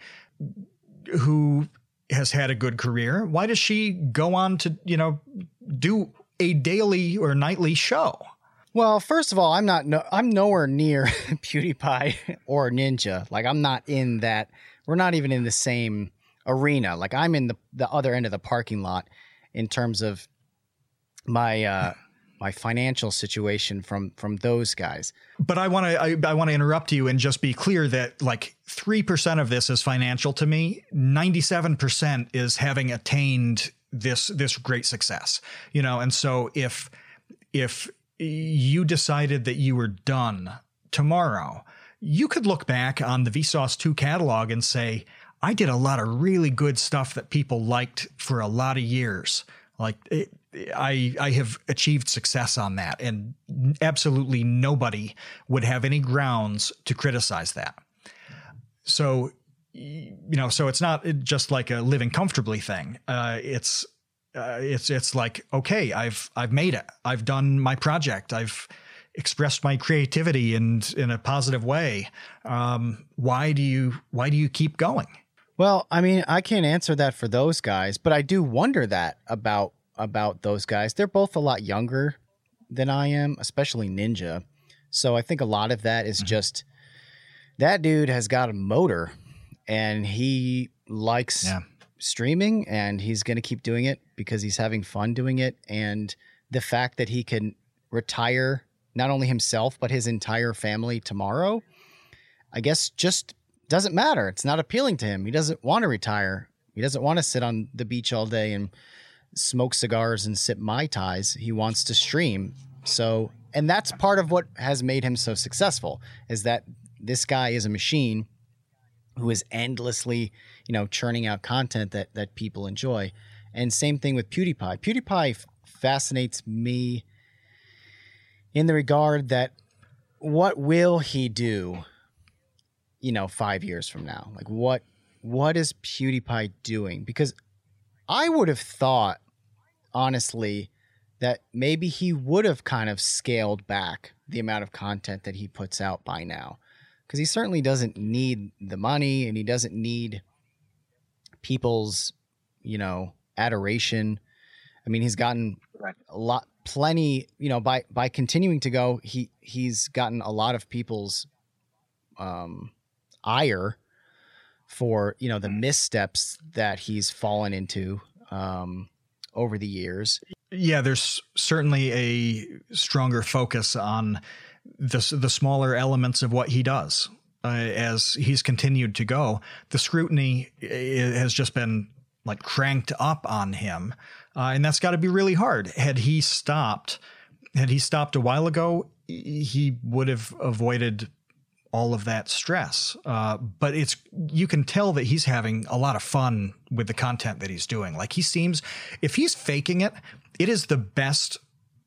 who has had a good career, why does she go on to you know do a daily or nightly show. Well, first of all, I'm not no, I'm nowhere near PewDiePie or Ninja. Like I'm not in that. We're not even in the same arena. Like I'm in the the other end of the parking lot in terms of my uh my financial situation from from those guys. But I want to I, I want to interrupt you and just be clear that like 3% of this is financial to me. 97% is having attained this this great success. You know, and so if if you decided that you were done tomorrow, you could look back on the Vsauce 2 catalog and say, I did a lot of really good stuff that people liked for a lot of years. Like it, I I have achieved success on that, and absolutely nobody would have any grounds to criticize that. So, you know, so it's not just like a living comfortably thing. Uh, it's uh, it's it's like okay, I've I've made it. I've done my project. I've expressed my creativity in in a positive way. Um, why do you why do you keep going? Well, I mean, I can't answer that for those guys, but I do wonder that about about those guys. They're both a lot younger than I am, especially Ninja. So I think a lot of that is mm-hmm. just that dude has got a motor and he likes yeah. streaming and he's going to keep doing it because he's having fun doing it. And the fact that he can retire not only himself, but his entire family tomorrow, I guess just doesn't matter. It's not appealing to him. He doesn't want to retire. He doesn't want to sit on the beach all day and smoke cigars and sip mai tais. He wants to stream. So, and that's part of what has made him so successful is that this guy is a machine who is endlessly, you know, churning out content that that people enjoy. And same thing with PewDiePie. PewDiePie f- fascinates me in the regard that what will he do, you know, 5 years from now? Like what what is PewDiePie doing? Because I would have thought honestly that maybe he would have kind of scaled back the amount of content that he puts out by now. Because he certainly doesn't need the money and he doesn't need people's you know adoration. I mean he's gotten a lot plenty you know by by continuing to go he he's gotten a lot of people's um ire for you know the mm. missteps that he's fallen into. Um over the years. Yeah, there's certainly a stronger focus on the the smaller elements of what he does. Uh, as he's continued to go, the scrutiny has just been like cranked up on him, uh, and that's got to be really hard. Had he stopped, had he stopped a while ago, he would have avoided all of that stress. Uh, but it's you can tell that he's having a lot of fun with the content that he's doing. Like he seems, if he's faking it, it is the best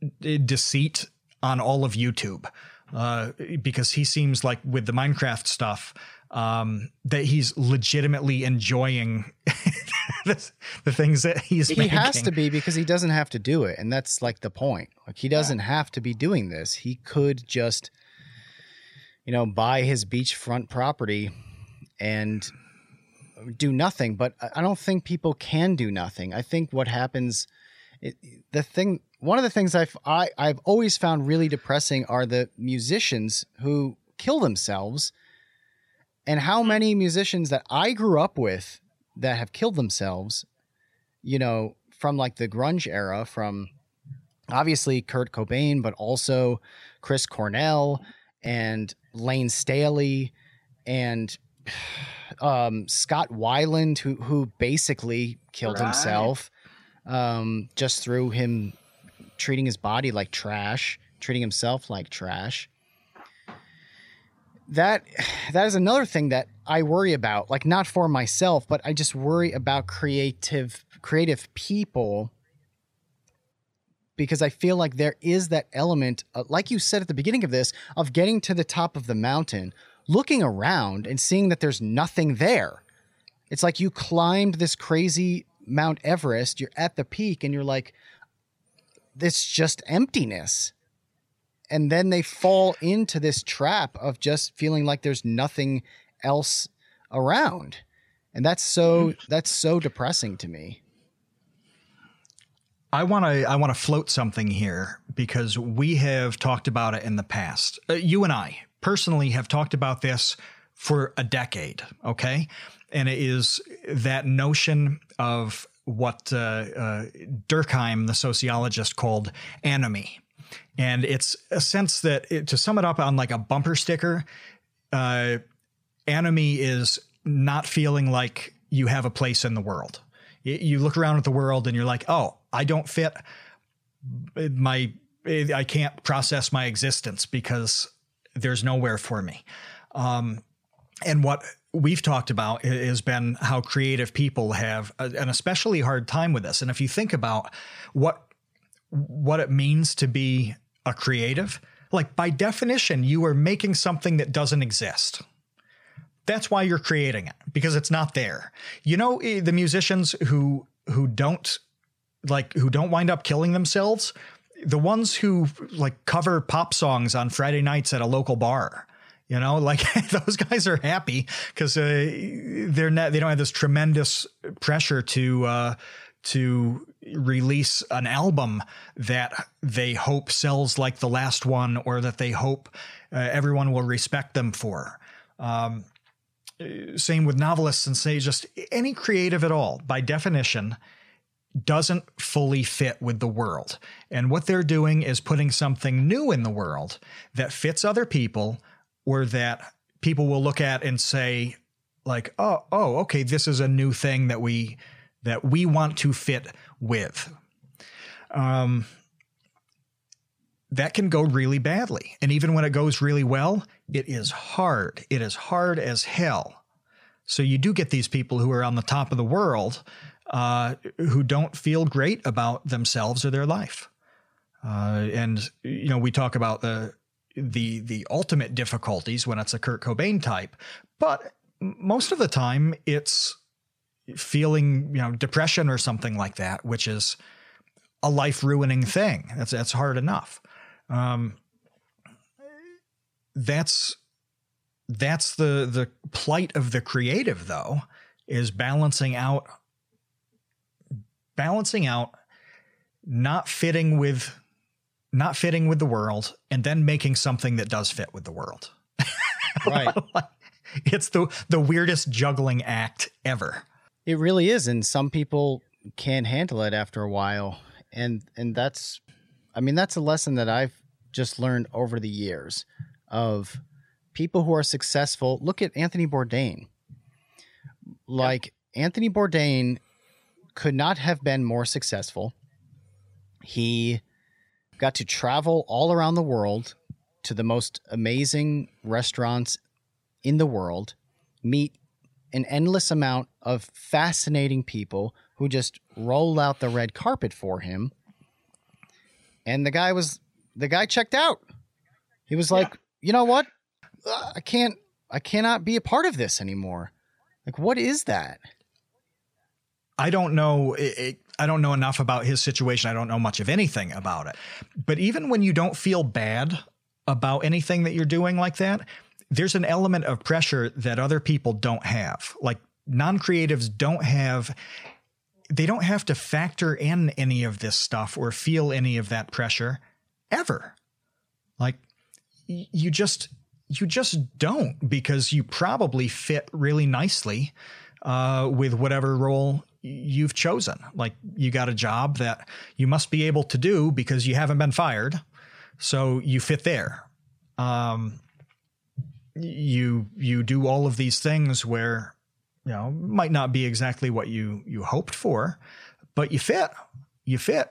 uh, deceit on all of YouTube. Uh, because he seems like with the Minecraft stuff, um, that he's legitimately enjoying the, the, things that he's he making. has to be because he doesn't have to do it and that's like the point like he doesn't yeah. have to be doing this he could just you know, buy his beachfront property and do nothing. But I don't think people can do nothing. I think what happens, it, the thing, one of the things I've I, I've always found really depressing are the musicians who kill themselves, and how many musicians that I grew up with that have killed themselves, you know, from like the grunge era, from obviously Kurt Cobain, but also Chris Cornell and Layne Staley and um, Scott Weiland, who who basically killed right. himself um, just through him treating his body like trash, treating himself like trash. That that is another thing that I worry about, like not for myself, but I just worry about creative creative people because I feel like there is that element, uh, like you said at the beginning of this, of getting to the top of the mountain, looking around and seeing that there's nothing there. It's like you climbed this crazy Mount Everest, you're at the peak, and you're like, this just emptiness. And then they fall into this trap of just feeling like there's nothing else around. And that's so that's so depressing to me. I want to I want to float something here because we have talked about it in the past. Uh, you and I personally have talked about this for a decade, okay? And it is that notion of what uh, uh, Durkheim, the sociologist, called anomie. And it's a sense that, it, to sum it up on like a bumper sticker, uh, anomie is not feeling like you have a place in the world. You look around at the world and you're like, oh, I don't fit. My, I can't process my existence because there's nowhere for me. Um, and what we've talked about has been how creative people have an especially hard time with this. And if you think about what what it means to be a creative, like by definition, you are making something that doesn't exist. That's why you're creating it because it's not there. You know eh, the musicians who who don't like who don't wind up killing themselves, the ones who like cover pop songs on Friday nights at a local bar. You know, like those guys are happy because uh, they're not they don't have this tremendous pressure to uh, to release an album that they hope sells like the last one or that they hope uh, everyone will respect them for. Um, same with novelists and say just any creative at all, by definition, doesn't fully fit with the world. And what they're doing is putting something new in the world that fits other people or that people will look at and say, like, oh, oh, okay, this is a new thing that we that we want to fit with. Um, that can go really badly. And even when it goes really well, it is hard. It is hard as hell. So you do get these people who are on the top of the world uh, who don't feel great about themselves or their life. Uh, and you know, we talk about the the the ultimate difficulties when it's a Kurt Cobain type, but most of the time it's feeling you know depression or something like that, which is a life ruining thing. That's that's hard enough. Um, that's that's the the plight of the creative though is balancing out balancing out not fitting with not fitting with the world and then making something that does fit with the world. Right. it's the the weirdest juggling act ever. It really is and some people can't handle it after a while and and that's I mean that's a lesson that I've just learned over the years of people who are successful. Look at Anthony Bourdain. Like yep. Anthony Bourdain could not have been more successful. He got to travel all around the world to the most amazing restaurants in the world, meet an endless amount of fascinating people who just roll out the red carpet for him. And the guy was the guy checked out. He was like, yeah. "You know what? Uh, I can't I cannot be a part of this anymore." Like what is that? I don't know it, it, I don't know enough about his situation. I don't know much of anything about it. But even when you don't feel bad about anything that you're doing like that, there's an element of pressure that other people don't have. Like non-creatives don't have they don't have to factor in any of this stuff or feel any of that pressure ever. Like you just you just don't because you probably fit really nicely uh, with whatever role you've chosen. Like you got a job that you must be able to do because you haven't been fired, so you fit there. Um, you you do all of these things where you know might not be exactly what you you hoped for, but you fit. You fit.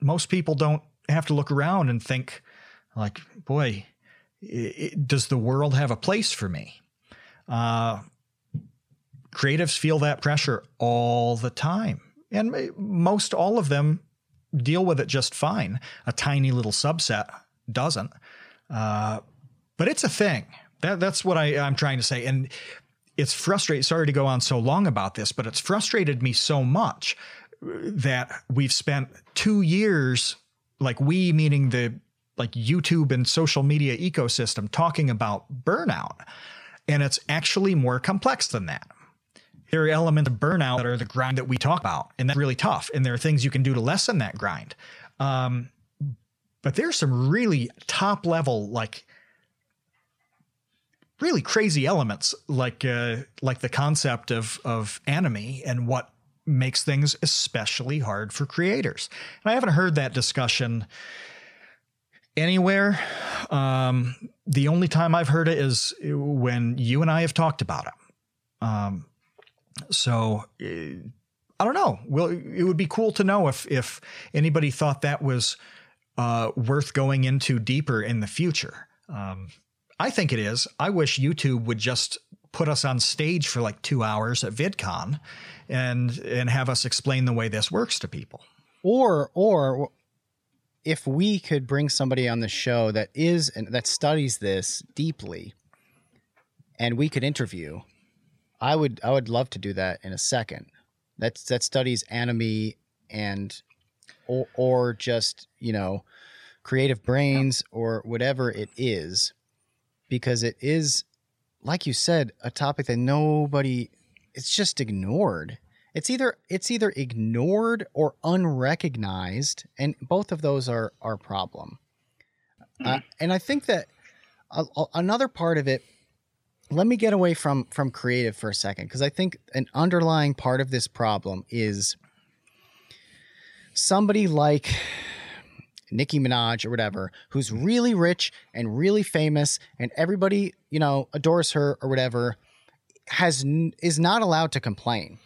Most people don't have to look around and think like, boy, it, does the world have a place for me? Uh, creatives feel that pressure all the time. And most all of them deal with it just fine. A tiny little subset doesn't. Uh, but it's a thing. That, that's what I, I'm trying to say. And it's frustrating. Sorry to go on so long about this, but it's frustrated me so much that we've spent two years, like we meaning the like YouTube and social media ecosystem, talking about burnout. And it's actually more complex than that there are elements of burnout that are the grind that we talk about, and that's really tough. And there are things you can do to lessen that grind. Um, but there's some really top level, like really crazy elements, like uh, like the concept of of anomie and what makes things especially hard for creators. And I haven't heard that discussion anywhere. Um, the only time I've heard it is when you and I have talked about it. Um, so uh, I don't know. Well, it would be cool to know if if anybody thought that was uh, worth going into deeper in the future. Um, I think it is. I wish YouTube would just put us on stage for like two hours at VidCon and and have us explain the way this works to people. Or or if we could bring somebody on the show that is and that studies this deeply and we could interview, I would I would love to do that in a second. That's that studies anomie and or or just, you know, creative brains or whatever it is because it is like you said a topic that nobody it's just ignored it's either it's either ignored or unrecognized and both of those are our problem mm-hmm. uh, and i think that a, a, another part of it let me get away from from creative for a second because i think an underlying part of this problem is somebody like Nicki Minaj or whatever, who's really rich and really famous and everybody, you know, adores her or whatever, has is not allowed to complain.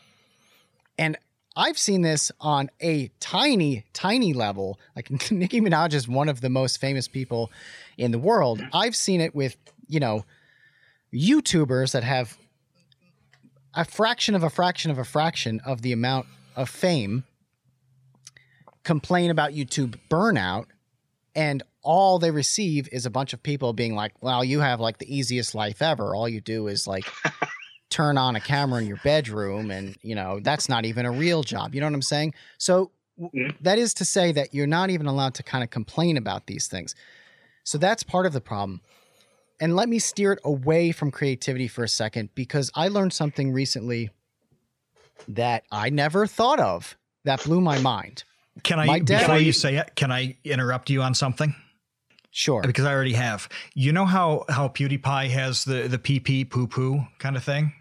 And I've seen this on a tiny, tiny level. Like Nicki Minaj is one of the most famous people in the world. I've seen it with, you know, YouTubers that have a fraction of a fraction of a fraction of the amount of fame complain about YouTube burnout and all they receive is a bunch of people being like, "Well, you have like the easiest life ever. All you do is like turn on a camera in your bedroom and, you know, that's not even a real job." You know what I'm saying? So that is to say that you're not even allowed to kind of complain about these things. So that's part of the problem. And let me steer it away from creativity for a second because I learned something recently that I never thought of that blew my mind. Can I, dad, before you say it, can I interrupt you on something? Sure. Because I already have. You know how how PewDiePie has the the pee pee poo poo kind of thing?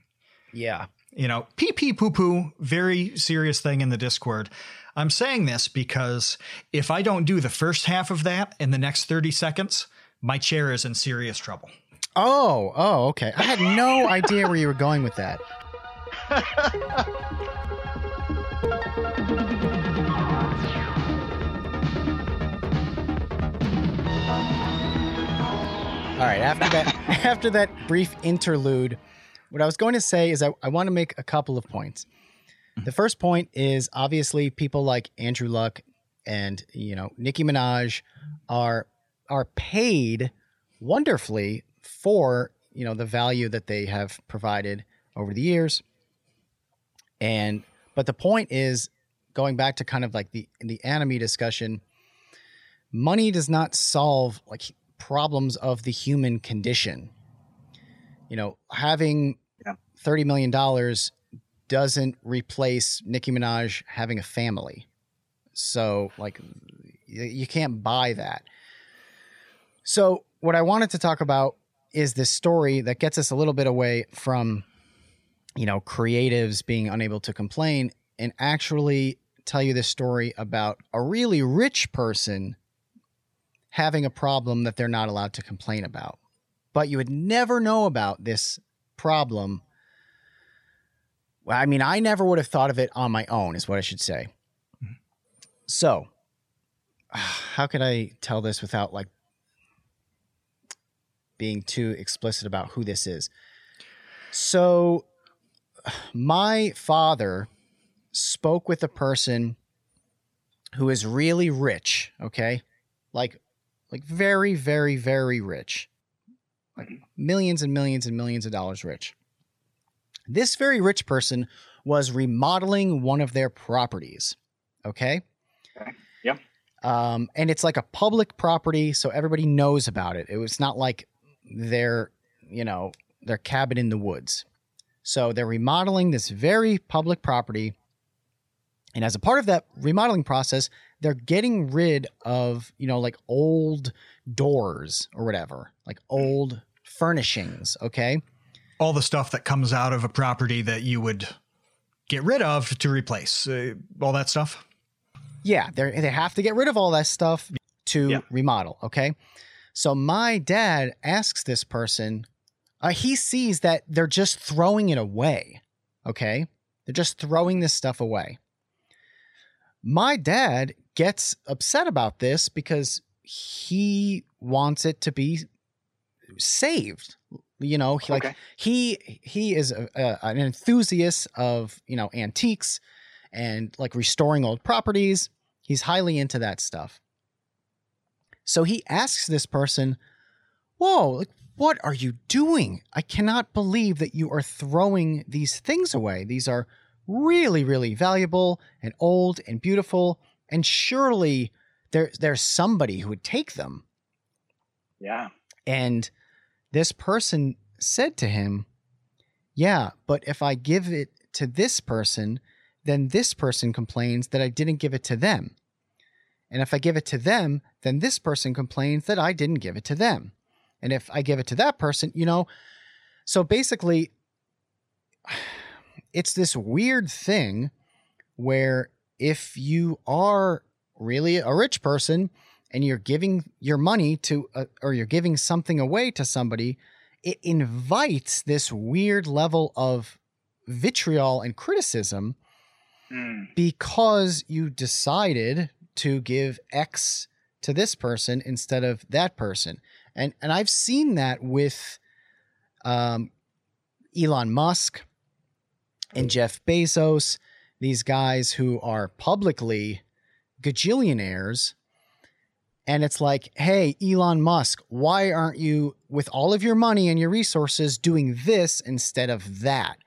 Yeah. You know, pee pee poo poo, very serious thing in the Discord. I'm saying this because if I don't do the first half of that in the next 30 seconds, my chair is in serious trouble. Oh, oh, okay. I had no idea where you were going with that. All right. After that, after that brief interlude, what I was going to say is I, I want to make a couple of points. Mm-hmm. The first point is obviously people like Andrew Luck and you know Nicki Minaj are are paid wonderfully for you know the value that they have provided over the years. And but the point is going back to kind of like the the anomie discussion, money does not solve like problems of the human condition. You know, having yeah. $30 million doesn't replace Nicki Minaj having a family. So, like, you can't buy that. So, what I wanted to talk about is this story that gets us a little bit away from, you know, creatives being unable to complain and actually tell you this story about a really rich person having a problem that they're not allowed to complain about. But you would never know about this problem. Well, I mean, I never would have thought of it on my own, is what I should say. Mm-hmm. So, how could I tell this without like being too explicit about who this is? So, my father spoke with a person who is really rich, okay? Like like very, very, very rich, like millions and millions and millions of dollars rich. This very rich person was remodeling one of their properties. Okay. okay. Yep. Um, and it's like a public property, so everybody knows about it. It was not like their, you know, their cabin in the woods. So they're remodeling this very public property. And as a part of that remodeling process, they're getting rid of, you know, like old doors or whatever, like old furnishings. Okay. All the stuff that comes out of a property that you would get rid of to replace uh, all that stuff. Yeah. They they have to get rid of all that stuff to yeah. remodel. Okay. So my dad asks this person, uh, he sees that they're just throwing it away. Okay. They're just throwing this stuff away. My dad gets upset about this because he wants it to be saved. You know, he, okay. like he he is a, a, an enthusiast of you know antiques and like restoring old properties. He's highly into that stuff. So he asks this person, "Whoa, like what are you doing? I cannot believe that you are throwing these things away. These are really, really valuable and old and beautiful, and surely there, there's somebody who would take them. Yeah. And this person said to him, Yeah, but if I give it to this person, then this person complains that I didn't give it to them. And if I give it to them, then this person complains that I didn't give it to them. And if I give it to that person, you know, so basically, it's this weird thing where if you are really a rich person and you're giving your money to a, or you're giving something away to somebody it invites this weird level of vitriol and criticism mm. because you decided to give x to this person instead of that person and and I've seen that with um, Elon Musk and Jeff Bezos, these guys who are publicly gajillionaires. And it's like, hey, Elon Musk, why aren't you, with all of your money and your resources, doing this instead of that?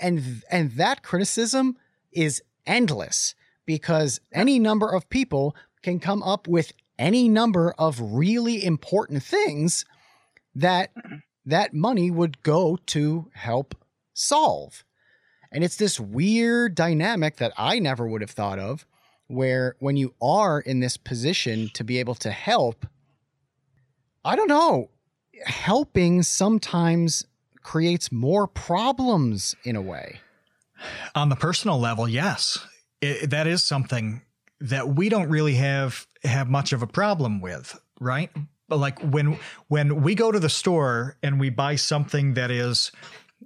And and that criticism is endless because any number of people can come up with any number of really important things that mm-hmm. that money would go to help solve. And it's this weird dynamic that I never would have thought of where when you are in this position to be able to help, I don't know, helping sometimes creates more problems in a way. On the personal level, yes. It, that is something that we don't really have have much of a problem with, right? But like when when we go to the store and we buy something that is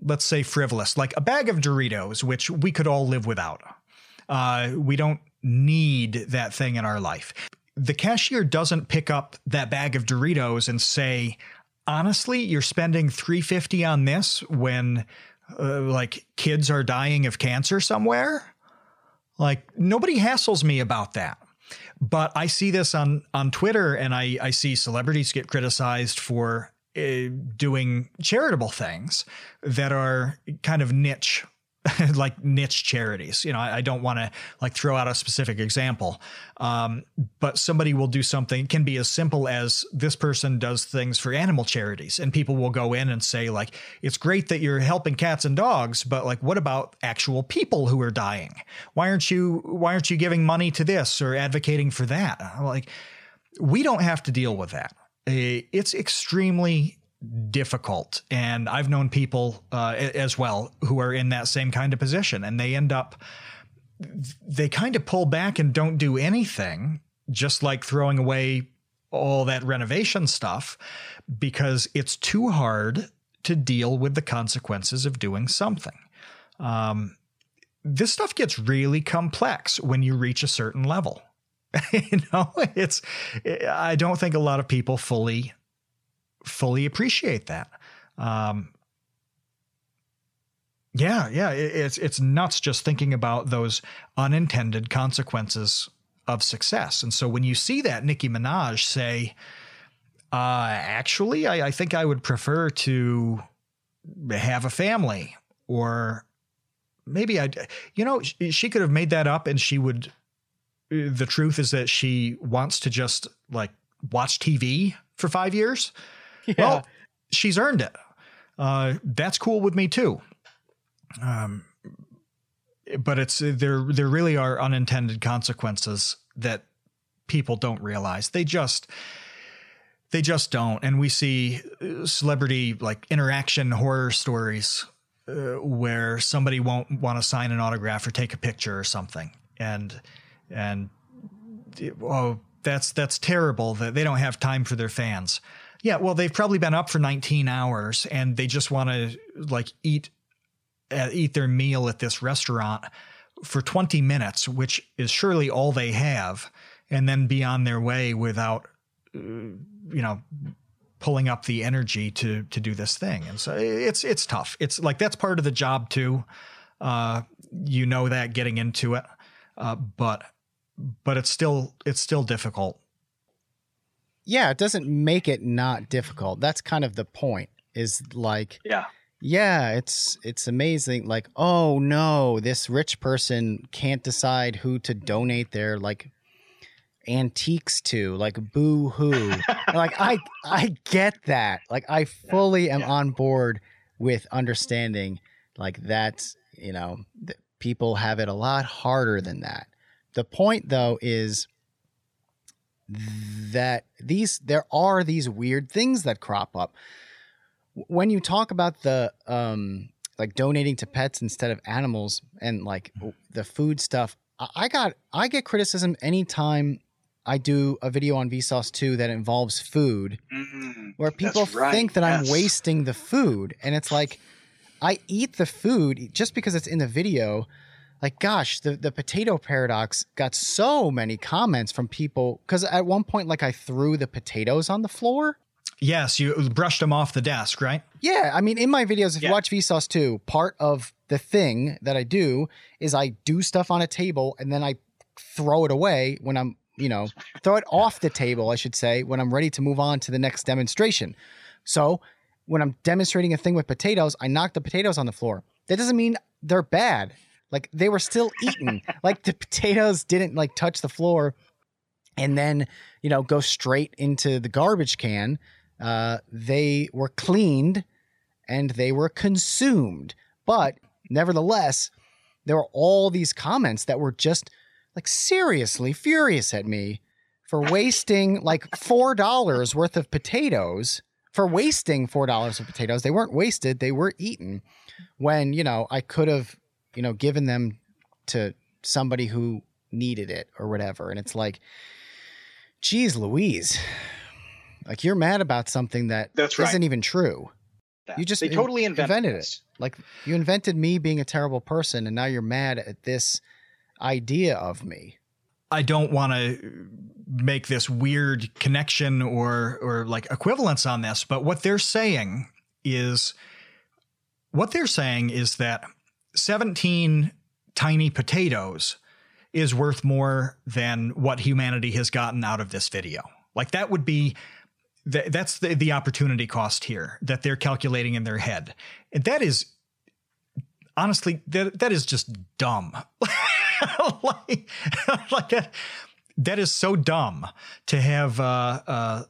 let's say frivolous, like a bag of Doritos, which we could all live without. Uh, we don't need that thing in our life. The cashier doesn't pick up that bag of Doritos and say, honestly, you're spending 350 on this when uh, like kids are dying of cancer somewhere. Like nobody hassles me about that. But I see this on on Twitter and I I see celebrities get criticized for uh, doing charitable things that are kind of niche like niche charities. You know, I, I don't want to like throw out a specific example, um, but somebody will do something. It can be as simple as this person does things for animal charities, and people will go in and say like, "It's great that you're helping cats and dogs, but like, what about actual people who are dying? Why aren't you Why aren't you giving money to this or advocating for that?" like, we don't have to deal with that. It's extremely difficult. And I've known people uh, as well who are in that same kind of position, and they end up, they kind of pull back and don't do anything, just like throwing away all that renovation stuff, because it's too hard to deal with the consequences of doing something. Um, this stuff gets really complex when you reach a certain level. you know, it's, I don't think a lot of people fully fully appreciate that. Um, yeah, yeah, it, it's it's nuts just thinking about those unintended consequences of success. And so when you see that Nicki Minaj say, uh, "Actually, I, I think I would prefer to have a family," or maybe I, you know, she could have made that up, and she would. The truth is that she wants to just like watch TV for five years yeah. Well, she's earned it. Uh, that's cool with me too. Um, but it's there. There really are unintended consequences that people don't realize. They just they just don't. And we see uh, celebrity like interaction horror stories uh, where somebody won't want to sign an autograph or take a picture or something, and and oh, that's that's terrible that they don't have time for their fans. Yeah, well, they've probably been up for 19 hours and they just want to like eat uh, eat their meal at this restaurant for 20 minutes, which is surely all they have, and then be on their way without, uh, you know, pulling up the energy to to do this thing. And so it's it's tough. It's like that's part of the job too. Uh, you know that getting into it, uh, but but it's still it's still difficult. Yeah, it doesn't make it not difficult. That's kind of the point. Is like yeah yeah, it's it's amazing. Like, oh no, this rich person can't decide who to donate their like antiques to. Like, boo hoo. like, I I get that. Like, I fully am yeah. on board with understanding. Like, that you know, people have it a lot harder than that. The point though is that these there are these weird things that crop up when you talk about the um like donating to pets instead of animals and like the food stuff i got i get criticism anytime i do a video on vsauce 2 that involves food mm-hmm. where people right. think that yes. i'm wasting the food and it's like i eat the food just because it's in the video like gosh the, the potato paradox got so many comments from people because at one point like i threw the potatoes on the floor Yes, you brushed them off the desk, right? Yeah, I mean, in my videos, if yeah. you watch Vsauce 2, part of the thing that I do is I do stuff on a table and then I throw it away when I'm, you know, throw it off the table, I should say, when I'm ready to move on to the next demonstration. So when I'm demonstrating a thing with potatoes, I knock the potatoes on the floor. That doesn't mean they're bad. Like they were still eaten. like the potatoes didn't like touch the floor and then, you know, go straight into the garbage can uh, they were cleaned and they were consumed. But nevertheless, there were all these comments that were just like seriously furious at me for wasting like four dollars worth of potatoes. For wasting four dollars of potatoes, they weren't wasted; they were eaten. When you know, I could have, you know, given them to somebody who needed it or whatever. And it's like, geez, Louise, like you're mad about something that That's not even true. That. You just they totally invented, invented it. Like you invented me being a terrible person, and now you're mad at this idea of me. I don't want to make this weird connection or or like equivalence on this, but what they're saying is what they're saying is that 17 tiny potatoes is worth more than what humanity has gotten out of this video. Like that would be Th- that's the, the opportunity cost here that they're calculating in their head. And that is honestly, that, that is just dumb. like, like that, that is so dumb to have, uh, uh,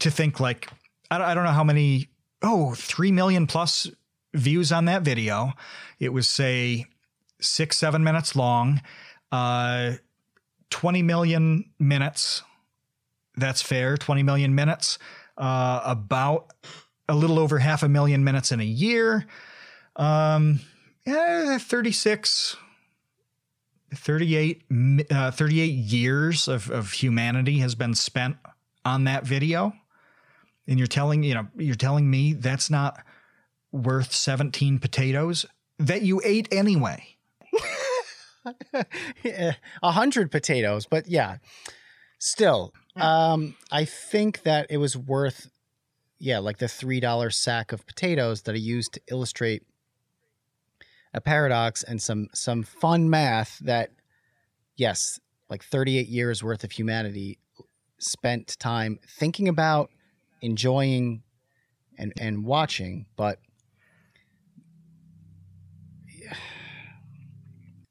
to think like, I don't, I don't know how many, oh, 3 million plus views on that video. It was say six, seven minutes long, uh, 20 million minutes. That's fair. 20 million minutes uh, about a little over half a million minutes in a year. Um, yeah, 36, 38, uh, 38 years of, of humanity has been spent on that video. And you're telling, you know, you're telling me that's not worth 17 potatoes that you ate anyway. A hundred potatoes, but yeah, still, um, I think that it was worth, yeah, like the three dollar sack of potatoes that I used to illustrate a paradox and some some fun math that, yes, like thirty eight years worth of humanity spent time thinking about, enjoying, and and watching, but.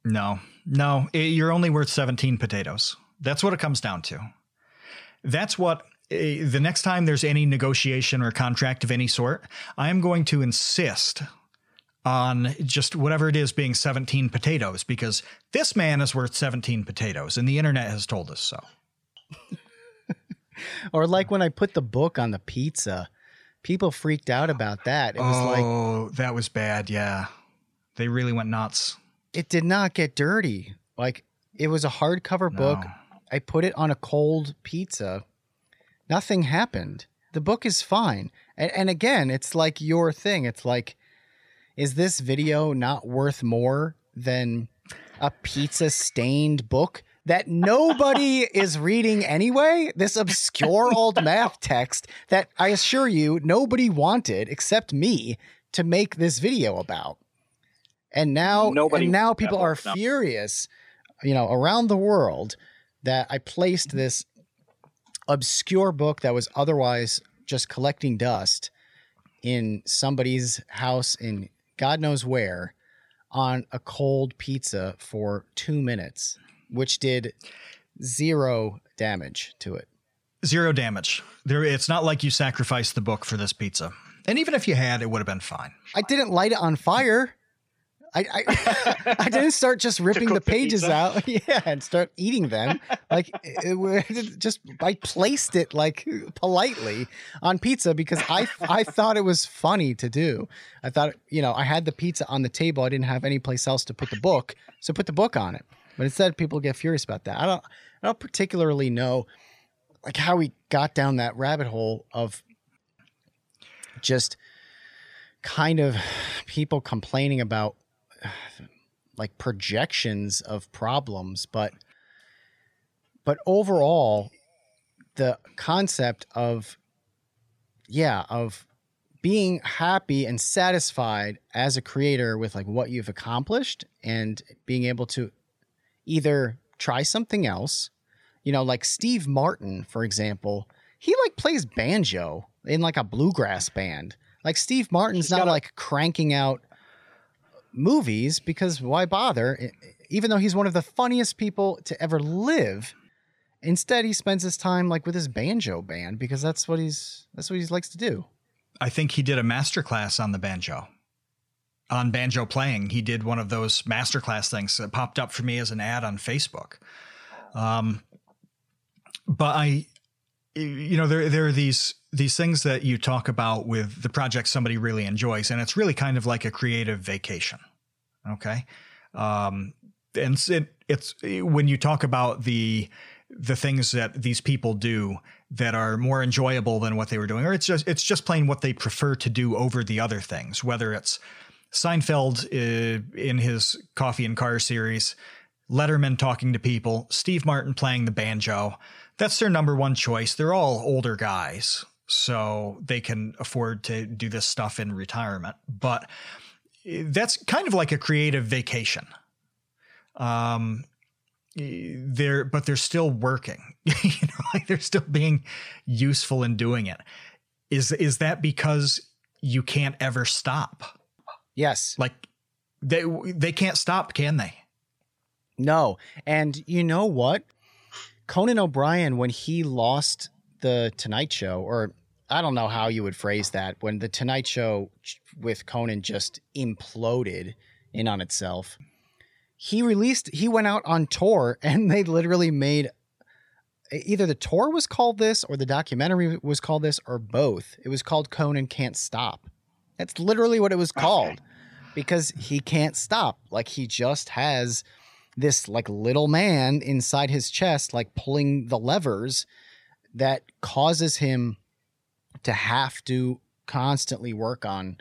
No, no, it, you're only worth 17 potatoes. That's what it comes down to. That's what the next time there's any negotiation or contract of any sort, I am going to insist on just whatever it is being 17 potatoes because this man is worth 17 potatoes and the internet has told us so. or like when I put the book on the pizza, people freaked out about that. It was oh, like Oh, that was bad, yeah. They really went nuts. It did not get dirty. Like it was a hardcover no. book. I put it on a cold pizza. Nothing happened. The book is fine. And, and again, it's like your thing. It's like is this video not worth more than a pizza stained book that nobody is reading anyway? This obscure old math text that I assure you nobody wanted except me to make this video about. And now nobody and now people are no. furious, you know, around the world that I placed this obscure book that was otherwise just collecting dust in somebody's house in God knows where, on a cold pizza for two minutes, which did zero damage to it. Zero damage. There, it's not like you sacrificed the book for this pizza. And even if you had, it would have been fine. I didn't light it on fire. I I, I didn't start just ripping the pages the out, yeah, and start eating them. Like it, it, just I placed it like politely on pizza because I I thought it was funny to do. I thought you know I had the pizza on the table. I didn't have any place else to put the book, so put the book on it. But instead, people get furious about that. I don't I don't particularly know like how we got down that rabbit hole of just kind of people complaining about like projections of problems, but but overall, the concept of yeah of being happy and satisfied as a creator with like what you've accomplished and being able to either try something else. You know like steve martin for example he like plays banjo in like a bluegrass band. Like steve martin's not like cranking out movies because why bother? Even though he's one of the funniest people to ever live, instead he spends his time like with his banjo band because that's what he's that's what he likes to do. I think he did a masterclass on the banjo. On banjo playing, he did one of those masterclass things that popped up for me as an ad on Facebook. Um, but I, you know, there there are these these things that you talk about with the project somebody really enjoys, and it's really kind of like a creative vacation. Okay. Um, and it, it's when you talk about the the things that these people do that are more enjoyable than what they were doing, or it's just it's just plain what they prefer to do over the other things. Whether it's Seinfeld uh, in his Coffee and Car series, Letterman talking to people, Steve Martin playing the banjo. That's their number one choice. They're all older guys so they can afford to do this stuff in retirement. But that's kind of like a creative vacation. Um, they're but they're still working. you know, like they're still being useful in doing it. Is is that because you can't ever stop? Yes. Like they they can't stop, can they? No. And you know what? Conan O'Brien when he lost the Tonight Show, or I don't know how you would phrase that, when the Tonight Show with Conan just imploded in on itself, he released, he went out on tour and they literally made either the tour was called this or the documentary was called this or both. It was called Conan Can't Stop. That's literally what it was called because he can't stop. Like he just has this like little man inside his chest, like pulling the levers that causes him to have to constantly work on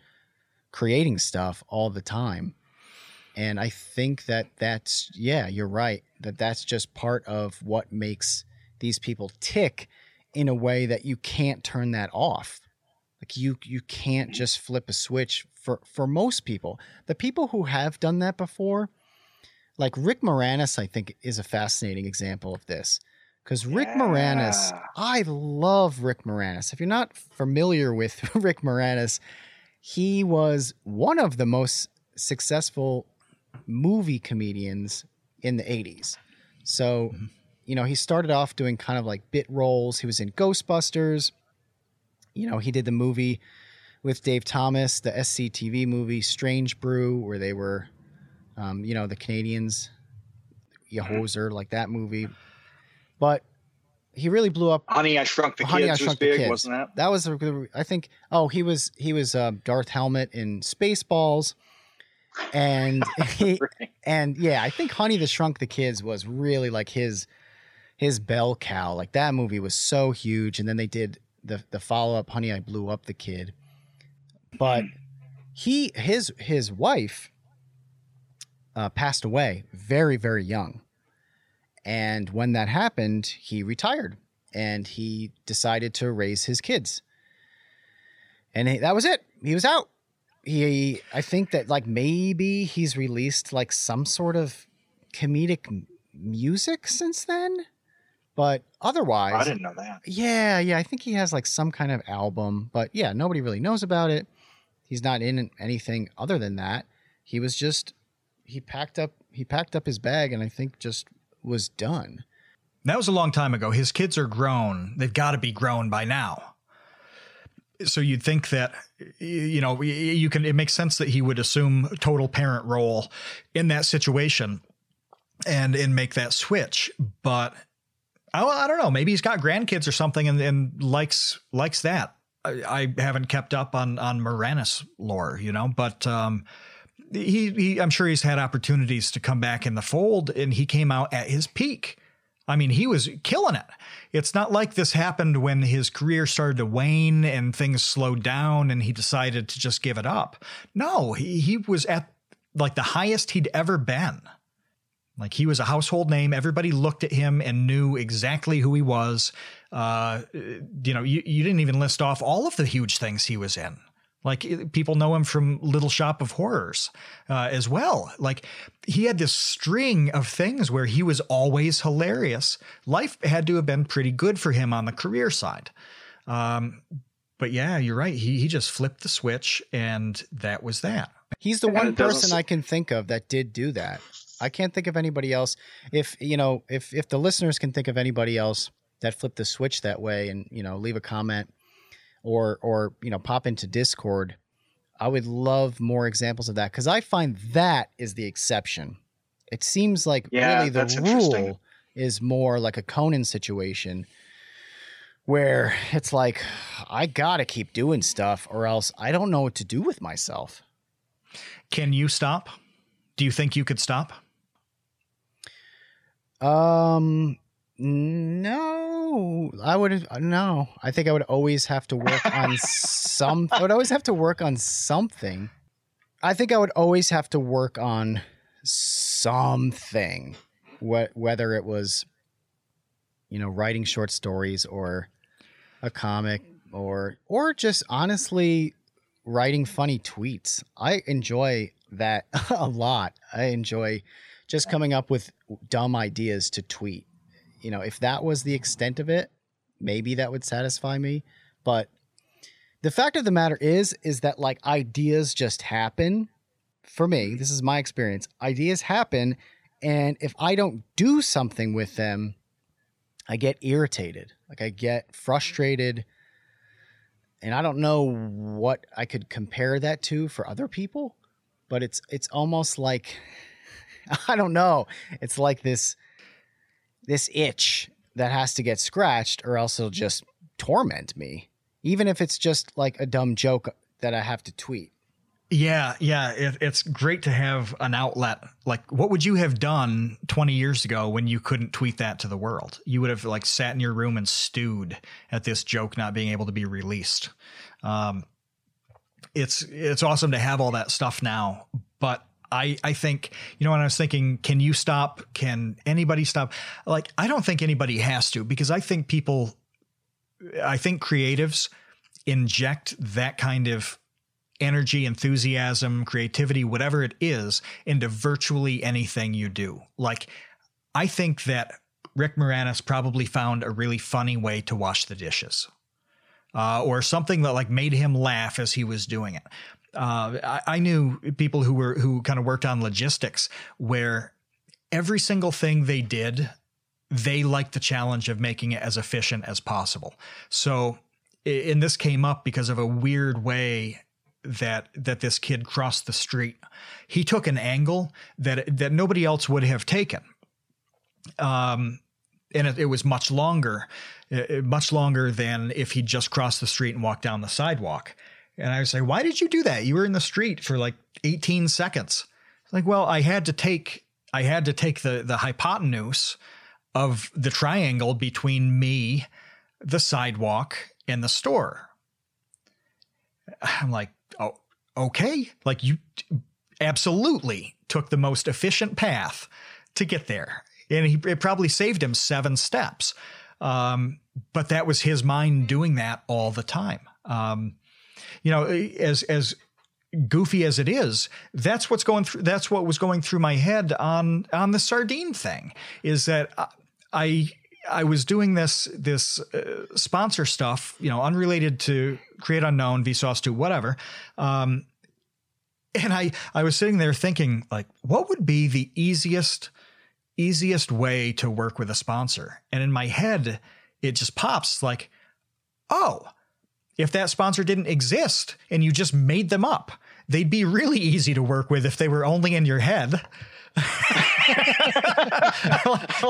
creating stuff all the time. And I think that that's, yeah, you're right. That that's just part of what makes these people tick in a way that you can't turn that off. Like you, you can't just flip a switch for, for most people. The people who have done that before, like Rick Moranis, I think is a fascinating example of this because Rick yeah. Moranis, I love Rick Moranis. If you're not familiar with Rick Moranis, he was one of the most successful movie comedians in the 80s. So, mm-hmm. you know, he started off doing kind of like bit roles. He was in Ghostbusters. You know, he did the movie with Dave Thomas, the SCTV movie Strange Brew, where they were, um, you know, the Canadians, Yehoser, like that movie. But he really blew up. Honey, I Shrunk the Honey, Kids I Shrunk was big, kids. wasn't that? That was, I think. Oh, he was he was uh, Darth Helmet in Spaceballs, and he, right. and yeah, I think Honey the Shrunk the Kids was really like his his bell cow. Like that movie was so huge, and then they did the the follow up, Honey, I Blew Up the Kid. But he his his wife uh, passed away very very young, and when that happened, he retired and he decided to raise his kids, and he, that was it. He was out. He, I think that like maybe he's released like some sort of comedic music since then. But otherwise, I didn't know that. Yeah, yeah, I think he has like some kind of album, but yeah, nobody really knows about it. He's not in anything other than that. He was just he packed up he packed up his bag and I think just was done. That was a long time ago. His kids are grown. They've got to be grown by now. So you'd think that you know you can it makes sense that he would assume total parent role in that situation and and make that switch, but I, I don't know. Maybe he's got grandkids or something and, and likes likes that. I, I, haven't kept up on on Moranis lore, you know, but um, he, he I'm sure he's had opportunities to come back in the fold, and he came out at his peak. I mean, he was killing it. It's not like this happened when his career started to wane and things slowed down and he decided to just give it up. No, he, he was at like the highest he'd ever been. Like he was a household name. Everybody looked at him and knew exactly who he was. Uh, you know, you, you didn't even list off all of the huge things he was in. Like people know him from Little Shop of Horrors uh, as well. Like he had this string of things where he was always hilarious. Life had to have been pretty good for him on the career side. Um, but yeah, you're right. He he just flipped the switch, and that was that. He's the one person I can think of that did do that. I can't think of anybody else. If you know, if if the listeners can think of anybody else that flipped the switch that way, and you know, leave a comment or or you know, pop into Discord, I would love more examples of that because I find that is the exception. It seems like yeah, really the rule is more like a Conan situation where it's like I gotta keep doing stuff or else I don't know what to do with myself. Can you stop? Do you think you could stop? Um, no, I would uh, no. I think I would always have to work on some. I would always have to work on something. I think I would always have to work on something, what whether it was, you know, writing short stories or a comic or or just honestly writing funny tweets. I enjoy that a lot. I enjoy just coming up with dumb ideas to tweet. You know, if that was the extent of it, maybe that would satisfy me. But the fact of the matter is, is that like ideas just happen. For me, mm-hmm. this is my experience. Ideas happen, and if I don't do something with them, I get irritated. Like I get frustrated. And I don't know what I could compare that to for other people, but it's it's almost like I don't know. It's like this this itch that has to get scratched or else it'll just torment me. Even if it's just like a dumb joke that I have to tweet. Yeah, yeah, it, it's great to have an outlet. Like, what would you have done 20 years ago when you couldn't tweet that to the world? You would have like sat in your room and stewed at this joke not being able to be released. Um, it's it's awesome to have all that stuff now, but I, I think, you know, when I was thinking, can you stop? Can anybody stop? Like, I don't think anybody has to because I think people, I think creatives inject that kind of energy, enthusiasm, creativity, whatever it is, into virtually anything you do. Like, I think that Rick Moranis probably found a really funny way to wash the dishes. Uh, or something that like made him laugh as he was doing it uh, I, I knew people who were who kind of worked on logistics where every single thing they did, they liked the challenge of making it as efficient as possible. So and this came up because of a weird way that that this kid crossed the street. He took an angle that that nobody else would have taken. Um, and it, it was much longer, much longer than if he just crossed the street and walked down the sidewalk. And I was like, "Why did you do that? You were in the street for like 18 seconds." Like, well, I had to take I had to take the the hypotenuse of the triangle between me, the sidewalk, and the store. I'm like, oh, okay. Like you absolutely took the most efficient path to get there. And he, it probably saved him seven steps. Um, but that was his mind doing that all the time. Um, you know, as, as goofy as it is, that's what's going through, that's what was going through my head on, on the sardine thing is that I, I was doing this this uh, sponsor stuff, you know, unrelated to Create Unknown, Vsauce 2, whatever. Um, and I I was sitting there thinking, like, what would be the easiest easiest way to work with a sponsor? And in my head, it just pops like, oh, if that sponsor didn't exist and you just made them up, they'd be really easy to work with if they were only in your head. that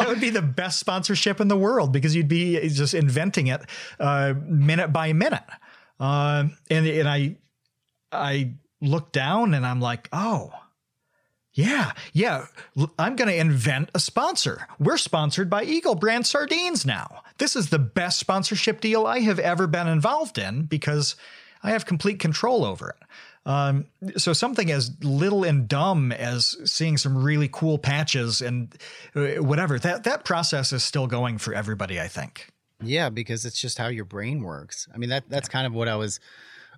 would be the best sponsorship in the world because you'd be just inventing it uh, minute by minute. Uh, and and I I look down and I'm like, oh, yeah, yeah, I'm going to invent a sponsor. We're sponsored by Eagle Brand Sardines now. This is the best sponsorship deal I have ever been involved in because I have complete control over it. Um, so something as little and dumb as seeing some really cool patches and uh, whatever that that process is still going for everybody. I think. Yeah, because it's just how your brain works. I mean that that's yeah. kind of what I was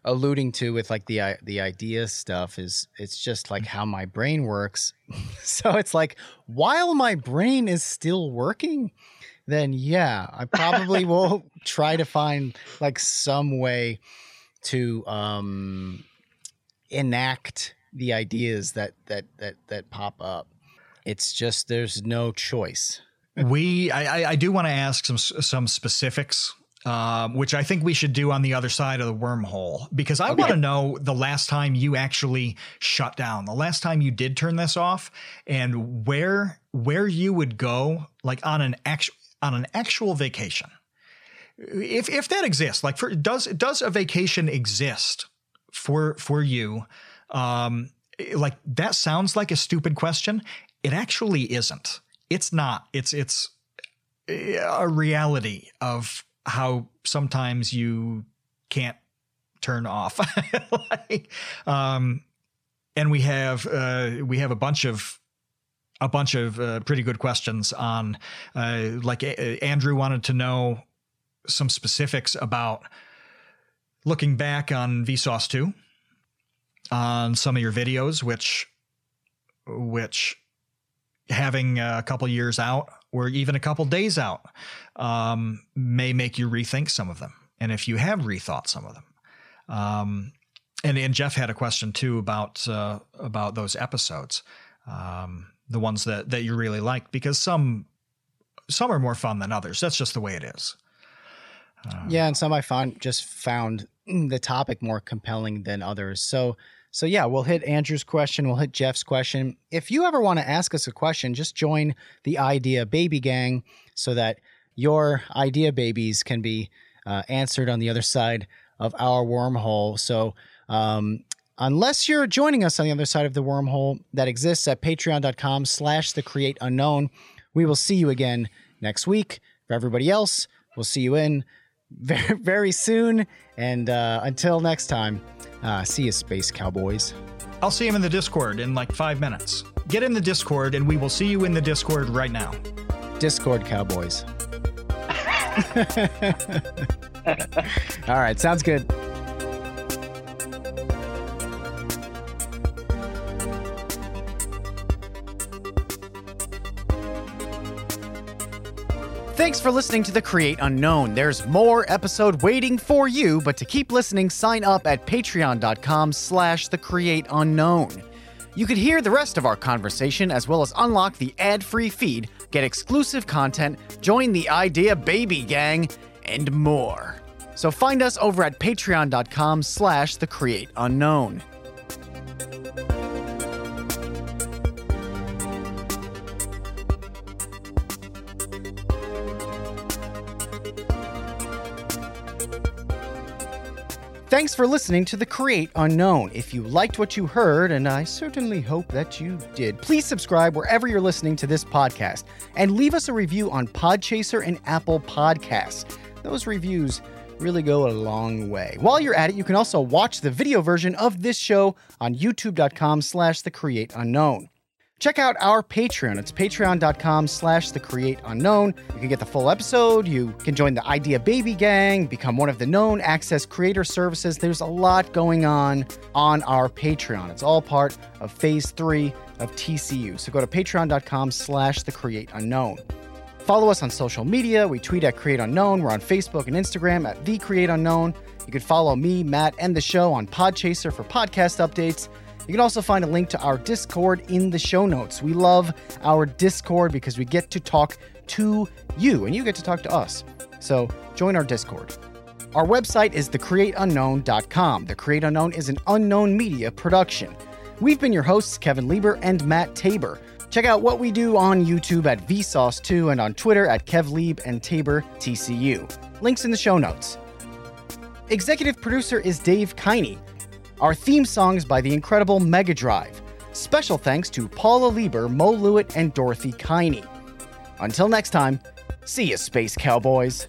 alluding to with like the the idea stuff is it's just like how my brain works. so it's like while my brain is still working, then yeah, I probably will try to find like some way to um enact the ideas that that that that pop up. It's just there's no choice. we I, I do want to ask some some specifics um, which I think we should do on the other side of the wormhole because I okay. want to know the last time you actually shut down, the last time you did turn this off, and where where you would go, like on an actual on an actual vacation, if if that exists. Like, for does does a vacation exist for for you. Um, like that sounds like a stupid question. It actually isn't. It's not. It's it's a reality of how sometimes you can't turn off. like, um, and we have uh, we have a bunch of a bunch of uh, pretty good questions on uh, like a- Andrew wanted to know some specifics about looking back on Vsauce 2 on some of your videos, which which having a couple years out or even a couple days out um, may make you rethink some of them. And if you have rethought some of them, um, and and Jeff had a question too about uh, about those episodes, um, the ones that that you really liked, because some some are more fun than others. That's just the way it is. Uh, yeah, and some I found just found the topic more compelling than others. So so yeah, we'll hit Andrew's question, we'll hit Jeff's question. If you ever want to ask us a question, just join the Idea Baby Gang so that your idea babies can be uh, answered on the other side of our wormhole. So um, unless you're joining us on the other side of the wormhole that exists at patreon.com slash the create unknown, we will see you again next week. For everybody else, we'll see you in very, very soon. And uh, until next time, uh, see you, Space Cowboys. I'll see him in the Discord in like five minutes. Get in the Discord, and we will see you in the Discord right now. Discord Cowboys. All right, sounds good. Thanks for listening to the Create Unknown. There's more episode waiting for you, but to keep listening, sign up at patreon.com slash the create unknown. You could hear the rest of our conversation as well as unlock the ad-free feed, get exclusive content, join the Idea Baby Gang, and more. So find us over at patreon.com slash the create unknown. Thanks for listening to The Create Unknown. If you liked what you heard, and I certainly hope that you did, please subscribe wherever you're listening to this podcast and leave us a review on Podchaser and Apple Podcasts. Those reviews really go a long way. While you're at it, you can also watch the video version of this show on youtube.com slash the create unknown. Check out our Patreon. It's patreon.com slash the create unknown. You can get the full episode. You can join the Idea Baby Gang, become one of the known access creator services. There's a lot going on on our Patreon. It's all part of phase three of TCU. So go to patreon.com slash the create unknown. Follow us on social media. We tweet at Create Unknown. We're on Facebook and Instagram at The Create Unknown. You can follow me, Matt, and the show on Podchaser for podcast updates. You can also find a link to our Discord in the show notes. We love our Discord because we get to talk to you and you get to talk to us. So join our Discord. Our website is thecreateunknown.com. The Create Unknown is an unknown media production. We've been your hosts, Kevin Lieber and Matt Tabor. Check out what we do on YouTube at Vsauce2 and on Twitter at KevLieb and Tabor TCU. Links in the show notes. Executive producer is Dave Kiney. Our theme song is by the incredible Mega Drive. Special thanks to Paula Lieber, Mo Lewitt, and Dorothy Kiney. Until next time, see you, Space Cowboys.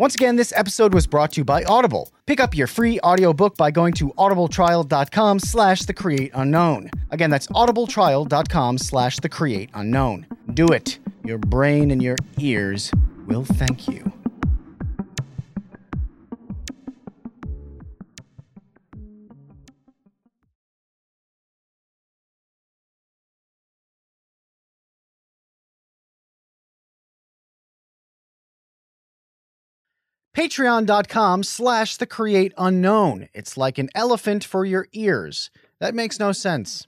Once again, this episode was brought to you by Audible. Pick up your free audiobook by going to audibletrial.com slash the create unknown. Again, that's audibletrial.com slash the create unknown. Do it. Your brain and your ears will thank you. Patreon.com slash the create unknown. It's like an elephant for your ears. That makes no sense.